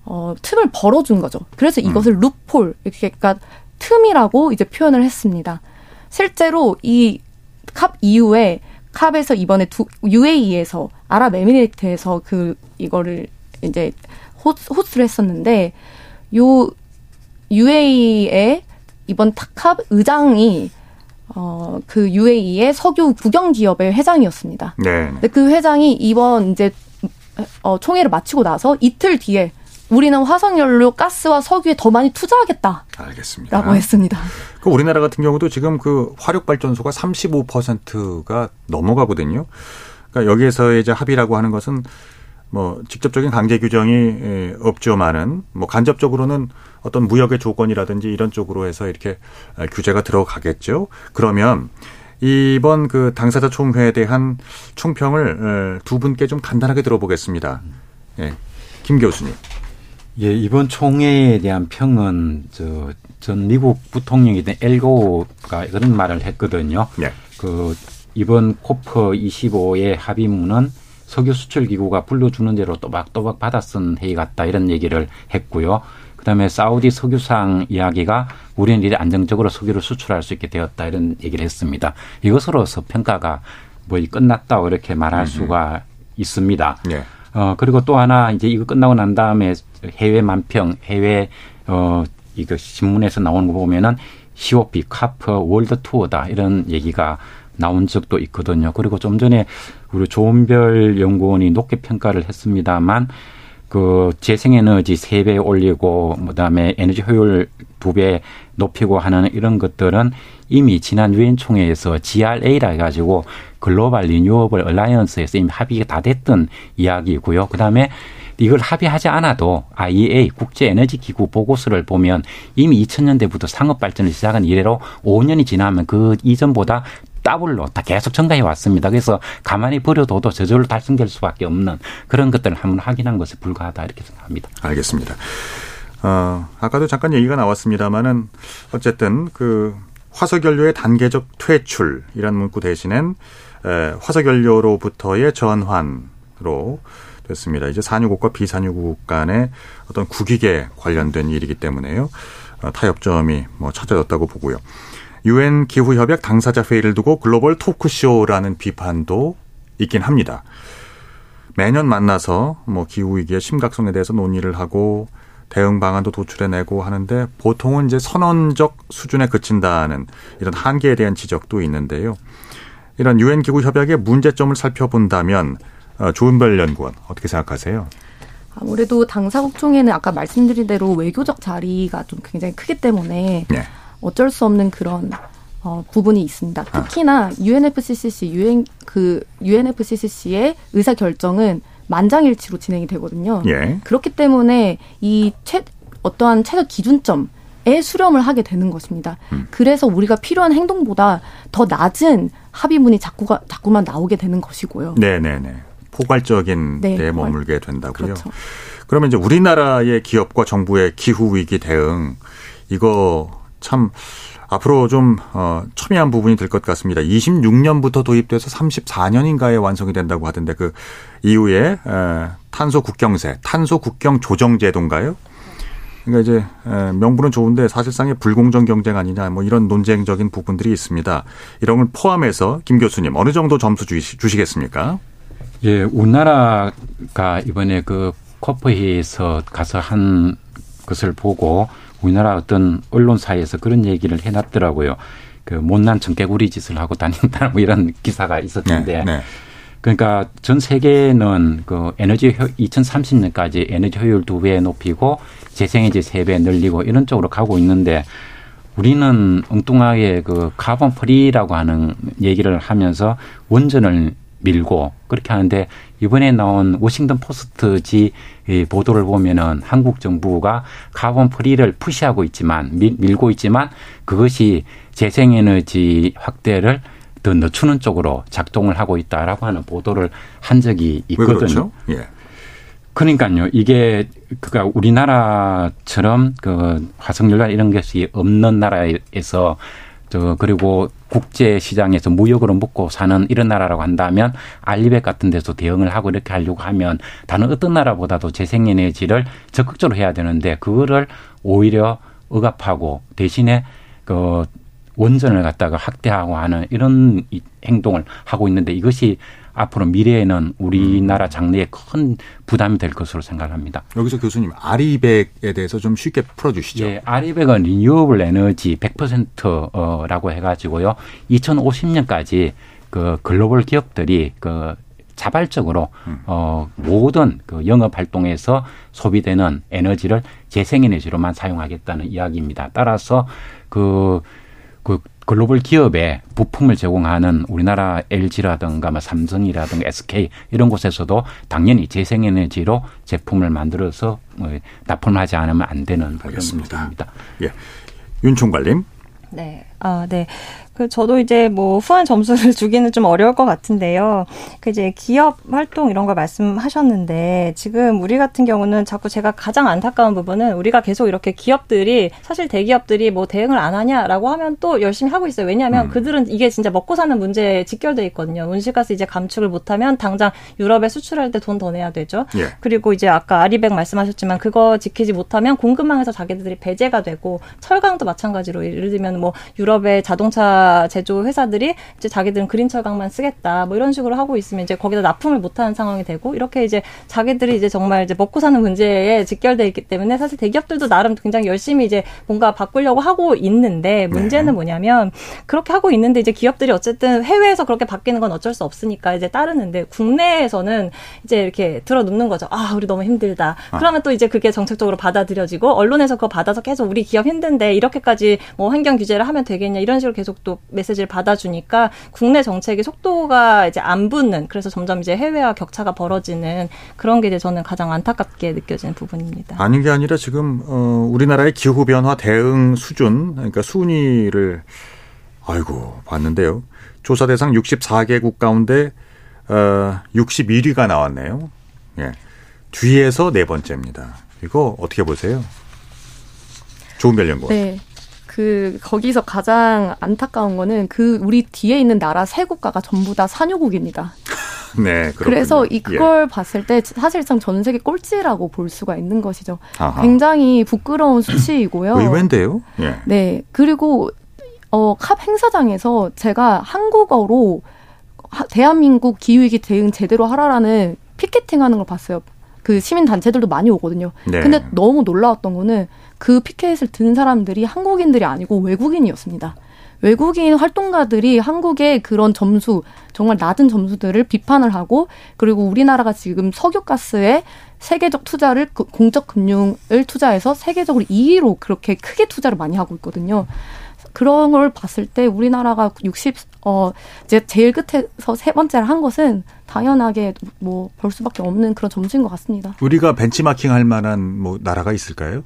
L: 어, 틈을 벌어준 거죠. 그래서 이것을 음. 루폴 이렇게 그러니까 틈이라고 이제 표현을 했습니다. 실제로 이 캅 이후에 캅에서 이번에 두 UAE에서 아랍에미리트에서 그 이거를 이제 호스를 했었는데 요 UAE의 이번 타캅 의장이 어, 그 UAE의 석유 국영 기업의 회장이었습니다. 네. 근데 그 회장이 이번 이제 어, 총회를 마치고 나서 이틀 뒤에 우리는 화석연료, 가스와 석유에 더 많이 투자하겠다.
B: 알겠습니다.
L: 라고 했습니다.
B: 그 우리나라 같은 경우도 지금 그 화력발전소가 35%가 넘어가거든요. 그러니까 여기에서 이제 합의라고 하는 것은 뭐 직접적인 강제 규정이 예, 없죠만은 뭐 간접적으로는 어떤 무역의 조건이라든지 이런 쪽으로 해서 이렇게 아, 규제가 들어가겠죠. 그러면 이번 그 당사자 총회에 대한 총평을 어, 두 분께 좀 간단하게 들어보겠습니다. 예. 김 교수님.
J: 예, 이번 총회에 대한 평은 저 전 미국 부통령이 된 엘고가 그런 말을 했거든요. 네. 그 이번 코프 25의 합의문은 석유 수출 기구가 불러주는 대로 또박또박 받아 쓴 회의 같다 이런 얘기를 했고요. 그다음에 사우디 석유상 이야기가 우리는 이래 안정적으로 석유를 수출할 수 있게 되었다 이런 얘기를 했습니다. 이것으로서 평가가 뭐 끝났다 이렇게 말할 수가 있습니다. 네. 어, 그리고 또 하나 이제 이거 끝나고 난 다음에 해외 만평, 해외, 어, 이거 신문에서 나오는 거 보면은 COP, COP, 월드 투어다 이런 얘기가 나온 적도 있거든요. 그리고 좀 전에 우리 조은별 연구원이 높게 평가를 했습니다만 그 재생에너지 세 배 올리고 그다음에 에너지 효율 두 배 높이고 하는 이런 것들은 이미 지난 유엔 총회에서 GRA라 해가지고 Global Renewable Alliance에서 이미 합의가 다 됐던 이야기고요. 그다음에 이걸 합의하지 않아도 IEA 국제 에너지 기구 보고서를 보면 이미 2000년대부터 상업 발전을 시작한 이래로 5년이 지나면 그 이전보다 더블로 다 계속 증가해 왔습니다. 그래서 가만히 버려둬도 저절로 달성될 수밖에 없는 그런 것들을 한번 확인한 것에 불과하다 이렇게 생각합니다.
B: 알겠습니다. 어, 아까도 잠깐 얘기가 나왔습니다만은 어쨌든 그 화석연료의 단계적 퇴출이라는 문구 대신엔 에, 화석연료로부터의 전환으로 됐습니다. 이제 산유국과 비산유국 간의 어떤 국익에 관련된 일이기 때문에요. 어, 타협점이 뭐 찾아졌다고 보고요. 유엔 기후협약 당사자 회의를 두고 글로벌 토크쇼라는 비판도 있긴 합니다. 매년 만나서 뭐 기후 위기의 심각성에 대해서 논의를 하고 대응 방안도 도출해내고 하는데 보통은 이제 선언적 수준에 그친다는 이런 한계에 대한 지적도 있는데요. 이런 유엔 기후 협약의 문제점을 살펴본다면 어, 조은별 연구원 어떻게 생각하세요?
L: 아무래도 당사국 총회는 아까 말씀드린 대로 외교적 자리가 좀 굉장히 크기 때문에 네. 어쩔 수 없는 그런 어, 부분이 있습니다. 아. 특히나 UNFCCC 유엔 그 UNFCCC의 의사 결정은 만장일치로 진행이 되거든요. 예. 그렇기 때문에 이 최, 어떠한 최저 기준점 에 수렴을 하게 되는 것입니다. 음. 그래서 우리가 필요한 행동보다 더 낮은 합의문이 자꾸가 자꾸만 나오게 되는 것이고요.
B: 네네네. 포괄적인 네, 데 머물게 된다고요. 그렇죠. 그러면 이제 우리나라의 기업과 정부의 기후 위기 대응 이거 참 앞으로 좀 어, 첨예한 부분이 될 것 같습니다. 26년부터 도입돼서 34년인가에 완성이 된다고 하던데 그 이후에 에, 탄소 국경세, 탄소 국경 조정 제도인가요? 그러니까 이제 에, 명분은 좋은데 사실상의 불공정 경쟁 아니냐 뭐 이런 논쟁적인 부분들이 있습니다. 이런 걸 포함해서 김 교수님 어느 정도 점수 주시, 주시겠습니까?
J: 예, 우리나라가 이번에 그 코프회에서 가서 한 것을 보고 우리나라 어떤 언론사에서 그런 얘기를 해놨더라고요. 그 못난 청개구리 짓을 하고 다닌다 뭐 이런 기사가 있었는데. 네, 네. 그러니까 전 세계는 그 에너지 효 2030년까지 에너지 효율 두 배 높이고 재생에너지 세 배 늘리고 이런 쪽으로 가고 있는데 우리는 엉뚱하게 그 carbon free라고 하는 얘기를 하면서 원전을 밀고 그렇게 하는데 이번에 나온 워싱턴 포스트지 보도를 보면은 한국 정부가 carbon free를 push하고 있지만 밀, 밀고 있지만 그것이 재생에너지 확대를 더 늦추는 쪽으로 작동을 하고 있다라고 하는 보도를 한 적이 있거든요. 그렇죠? 예. 그러니까요. 이게 그니까 우리나라처럼 그 화석연료 이런 것이 없는 나라에서 저 그리고 국제 시장에서 무역으로 먹고 사는 이런 나라라고 한다면 알리백 같은 데서 대응을 하고 이렇게 하려고 하면 다른 어떤 나라보다도 재생에너지를 적극적으로 해야 되는데 그거를 오히려 억압하고 대신에 그 원전을 갖다가 확대하고 하는 이런 행동을 하고 있는데 이것이 앞으로 미래에는 우리나라 음. 장래에 큰 부담이 될 것으로 생각합니다.
B: 여기서 교수님 아리백에 대해서 좀 쉽게 풀어주시죠.
J: 예, 아리백은 리뉴어블 에너지 100%라고 해가지고요. 2050년까지 그 글로벌 기업들이 그 자발적으로 음. 어 모든 그 영업 활동에서 소비되는 에너지를 재생 에너지로만 사용하겠다는 이야기입니다. 따라서 그그 그 글로벌 기업에 부품을 제공하는 우리나라 LG라든가 뭐 삼성이라든가 SK 이런 곳에서도 당연히 재생에너지로 제품을 만들어서 뭐 납품하지 않으면 안 되는
B: 알겠습니다. 예. 윤 총괄님.
K: 네. 아, 네. 그 저도 이제 뭐 후한 점수를 [LAUGHS] 주기는 좀 어려울 것 같은데요. 그 이제 기업 활동 이런 걸 말씀하셨는데 지금 우리 같은 경우는 자꾸 제가 가장 안타까운 부분은 우리가 계속 이렇게 기업들이 사실 대기업들이 뭐 대응을 안 하냐라고 하면 또 열심히 하고 있어요. 왜냐하면 음. 그들은 이게 진짜 먹고 사는 문제에 직결돼 있거든요. 온실가스 이제 감축을 못하면 당장 유럽에 수출할 때 돈 더 내야 되죠. 예. 그리고 이제 아까 아리백 말씀하셨지만 그거 지키지 못하면 공급망에서 자기들이 배제가 되고 철강도 마찬가지로 예를 들면 뭐 유럽의 자동차 제조 회사들이 이제 자기들은 그린 철강만 쓰겠다 뭐 이런 식으로 하고 있으면 이제 거기다 납품을 못하는 상황이 되고 이렇게 이제 자기들이 이제 정말 이제 먹고 사는 문제에 직결돼 있기 때문에 사실 대기업들도 나름 굉장히 열심히 이제 뭔가 바꾸려고 하고 있는데 문제는 네. 뭐냐면 그렇게 하고 있는데 이제 기업들이 어쨌든 해외에서 그렇게 바뀌는 건 어쩔 수 없으니까 이제 따르는데 국내에서는 이제 이렇게 들어눕는 거죠. 아 우리 너무 힘들다. 아. 그러면 또 이제 그게 정책적으로 받아들여지고 언론에서 그거 받아서 계속 우리 기업 힘든데 이렇게까지 뭐 환경 규제를 하면 되겠냐 이런 식으로 계속 또 메시지를 받아주니까 국내 정책의 속도가 이제 안 붙는 그래서 점점 이제 해외와 격차가 벌어지는 그런 게 이제 저는 가장 안타깝게 느껴지는 부분입니다.
B: 아닌 게 아니라 지금 어 우리나라의 기후 변화 대응 수준 그러니까 순위를 아이고 봤는데요. 조사 대상 64개국 가운데 어 61위가 나왔네요. 예. 뒤에서 네 번째입니다. 이거 어떻게 보세요? 좋은 별연구.
L: 네. 그 거기서 가장 안타까운 거는 그 우리 뒤에 있는 나라 세 국가가 전부 다 산유국입니다. [LAUGHS]
B: 네,
L: 그렇군요. 그래서 이 그걸 예. 봤을 때 사실상 전 세계 꼴찌라고 볼 수가 있는 것이죠. 아하. 굉장히 부끄러운 수치이고요.
B: 의외인데요.
L: 예. 네, 그리고 어, 캅 행사장에서 제가 한국어로 대한민국 기후위기 대응 제대로 하라라는 피켓팅 하는 걸 봤어요. 그 시민 단체들도 많이 오거든요. 네. 근데 너무 놀라웠던 거는 그 피켓을 든 사람들이 한국인들이 아니고 외국인이었습니다. 외국인 활동가들이 한국의 그런 점수, 정말 낮은 점수들을 비판을 하고, 그리고 우리나라가 지금 석유가스에 세계적 투자를, 그 공적 금융을 투자해서 세계적으로 2위로 그렇게 크게 투자를 많이 하고 있거든요. 그런 걸 봤을 때 우리나라가 60, 어, 이제 제일 끝에서 세 번째를 한 것은 당연하게 뭐볼 수밖에 없는 그런 점수인 것 같습니다.
B: 우리가 벤치마킹 할 만한 뭐 나라가 있을까요?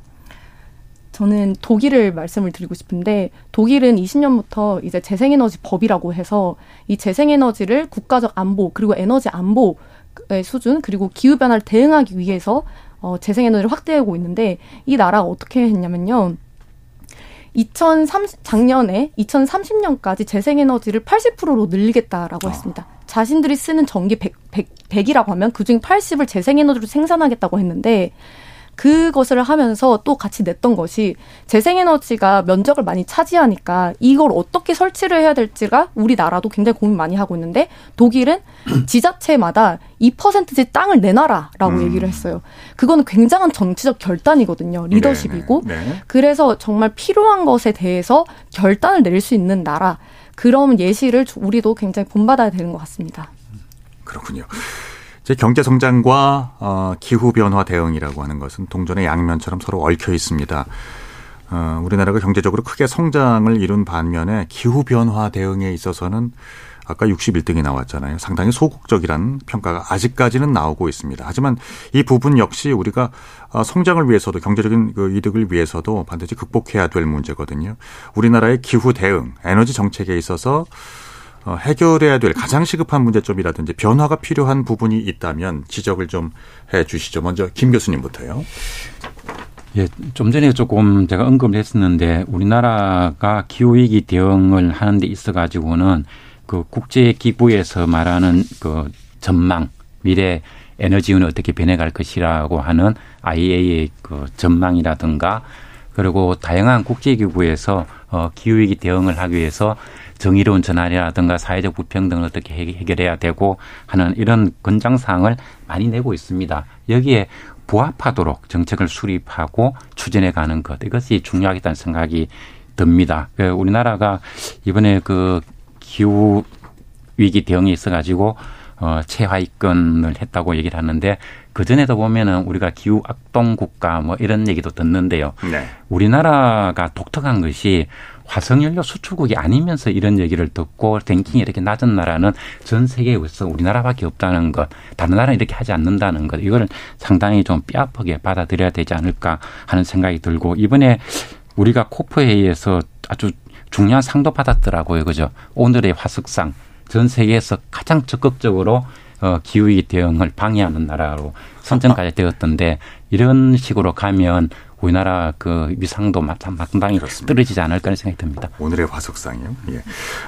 L: 저는 독일을 말씀을 드리고 싶은데 독일은 20년부터 이제 재생에너지 법이라고 해서 이 재생에너지를 국가적 안보 그리고 에너지 안보의 수준 그리고 기후 변화를 대응하기 위해서 어 재생에너지를 확대하고 있는데 이 나라가 어떻게 했냐면요. 2030 작년에 2030년까지 재생에너지를 80%로 늘리겠다라고 아. 했습니다. 자신들이 쓰는 전기 100, 100, 100이라고 하면 그중 80을 재생에너지로 생산하겠다고 했는데 그것을 하면서 또 같이 냈던 것이 재생에너지가 면적을 많이 차지하니까 이걸 어떻게 설치를 해야 될지가 우리나라도 굉장히 고민 많이 하고 있는데 독일은 [CLEARS THROAT] 지자체마다 2%씩 땅을 내놔라라고 음. 얘기를 했어요. 그거는 굉장한 정치적 결단이거든요. 리더십이고. 네, 네, 네. 그래서 정말 필요한 것에 대해서 결단을 내릴 수 있는 나라. 그런 예시를 우리도 굉장히 본받아야 되는 것 같습니다.
B: 그렇군요. 제 경제 성장과 어, 기후 변화 대응이라고 하는 것은 동전의 양면처럼 서로 얽혀 있습니다. 어, 우리나라가 경제적으로 크게 성장을 이룬 반면에 기후 변화 대응에 있어서는 아까 61등이 나왔잖아요. 상당히 소극적이라는 평가가 아직까지는 나오고 있습니다. 하지만 이 부분 역시 우리가 어, 성장을 위해서도 경제적인 그 이득을 위해서도 반드시 극복해야 될 문제거든요. 우리나라의 기후 대응, 에너지 정책에 있어서 어, 해결해야 될 가장 시급한 문제점이라든지 변화가 필요한 부분이 있다면 지적을 좀 해 주시죠. 먼저 김 교수님부터요.
J: 예, 좀 전에 조금 제가 언급을 했었는데 우리나라가 기후위기 대응을 하는 데 있어 가지고는 그 국제기구에서 말하는 그 전망, 미래 에너지운이 어떻게 변해갈 것이라고 하는 IEA의 그 전망이라든가 그리고 다양한 국제기구에서 어, 기후위기 대응을 하기 위해서 정의로운 전환이라든가 사회적 불평등을 어떻게 해결해야 되고 하는 이런 권장 사항을 많이 내고 있습니다. 여기에 부합하도록 정책을 수립하고 추진해 가는 것 이것이 중요하겠다는 생각이 듭니다. 그 우리나라가 이번에 그 기후 위기 대응에 있어 가지고 어 최하위권을 했다고 얘기를 하는데 그 전에도 보면은 우리가 기후 악동 국가 뭐 이런 얘기도 듣는데요. 네. 우리나라가 독특한 것이 화석연료 수출국이 아니면서 이런 얘기를 듣고 랭킹이 이렇게 낮은 나라는 전 세계에서 우리나라밖에 없다는 것, 다른 나라는 이렇게 하지 않는다는 것, 이거를 상당히 좀 뼈아프게 받아들여야 되지 않을까 하는 생각이 들고 이번에 우리가 코프 회의에서 아주 중요한 상도 받았더라고요, 그죠? 오늘의 화석상 전 세계에서 가장 적극적으로 어, 기후위기 대응을 방해하는 나라로 선정까지 되었던데 이런 식으로 가면 우리나라 그 위상도 상당히 떨어지지 않을까 하는 생각이 듭니다.
B: 오늘의 화석상이요. 예,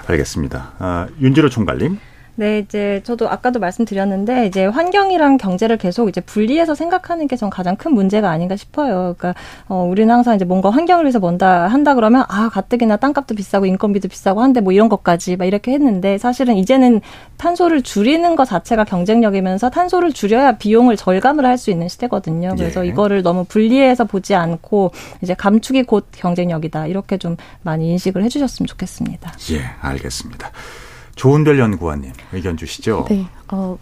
B: 알겠습니다. 아, 윤지로 총괄님.
K: 네, 이제 저도 아까도 말씀드렸는데 이제 환경이랑 경제를 계속 이제 분리해서 생각하는 게 전 가장 큰 문제가 아닌가 싶어요. 그러니까 어 우리는 항상 이제 뭔가 환경을 위해서 뭔다 한다 그러면 아 가뜩이나 땅값도 비싸고 인건비도 비싸고 한데 뭐 이런 것까지 막 이렇게 했는데 사실은 이제는 탄소를 줄이는 것 자체가 경쟁력이면서 탄소를 줄여야 비용을 절감을 할 수 있는 시대거든요. 그래서 예. 이거를 너무 분리해서 보지 않고 이제 감축이 곧 경쟁력이다 이렇게 좀 많이 인식을 해주셨으면 좋겠습니다.
B: 예, 알겠습니다. 좋은별 연구원님 의견 주시죠.
L: 네. 어,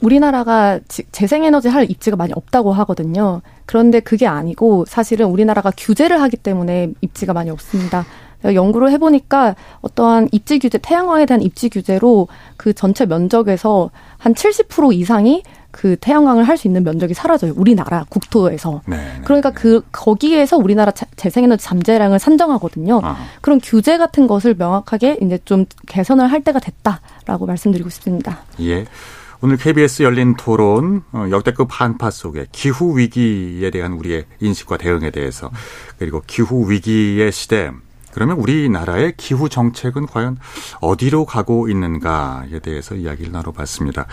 L: 우리나라가 재생에너지 할 입지가 많이 없다고 하거든요. 그런데 그게 아니고 사실은 우리나라가 규제를 하기 때문에 입지가 많이 없습니다. 연구를 해보니까 어떠한 입지 규제, 태양광에 대한 입지 규제로 그 전체 면적에서 한 70% 이상이 그 태양광을 할 수 있는 면적이 사라져요. 우리나라 국토에서. 네, 네, 그러니까 그 거기에서 우리나라 재생에너지 잠재량을 산정하거든요. 아. 그런 규제 같은 것을 명확하게 이제 좀 개선을 할 때가 됐다라고 말씀드리고 싶습니다.
B: 예. 오늘 KBS 열린 토론 어, 역대급 한파 속에 기후 위기에 대한 우리의 인식과 대응에 대해서 그리고 기후 위기의 시대 그러면 우리나라의 기후 정책은 과연 어디로 가고 있는가에 대해서 이야기를 나눠봤습니다.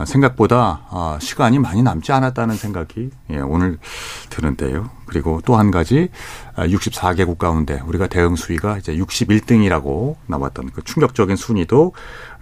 B: 아, 생각보다 아, 시간이 많이 남지 않았다는 생각이 예, 오늘 드는데요. 그리고 또 한 가지 64개국 아, 가운데 우리가 대응 수위가 이제 61등이라고 나왔던 그 충격적인 순위도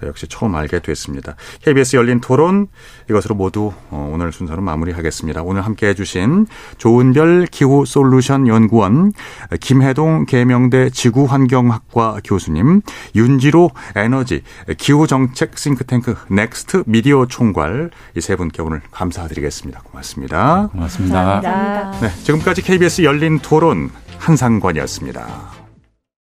B: 역시 처음 알게 됐습니다. KBS 열린 토론 이것으로 모두 어, 오늘 순서는 마무리하겠습니다. 오늘 함께 해주신 조은별 기후 솔루션 연구원 김해동 계명대 지구환경학과 교수님 윤지로 에너지 기후정책 싱크탱크 넥스트 미디어 총괄 이 세 분께 오늘 감사드리겠습니다. 고맙습니다.
J: 고맙습니다.
K: 감사합니다.
B: 네, 지금까지 KBS 열린 토론 한상권이었습니다.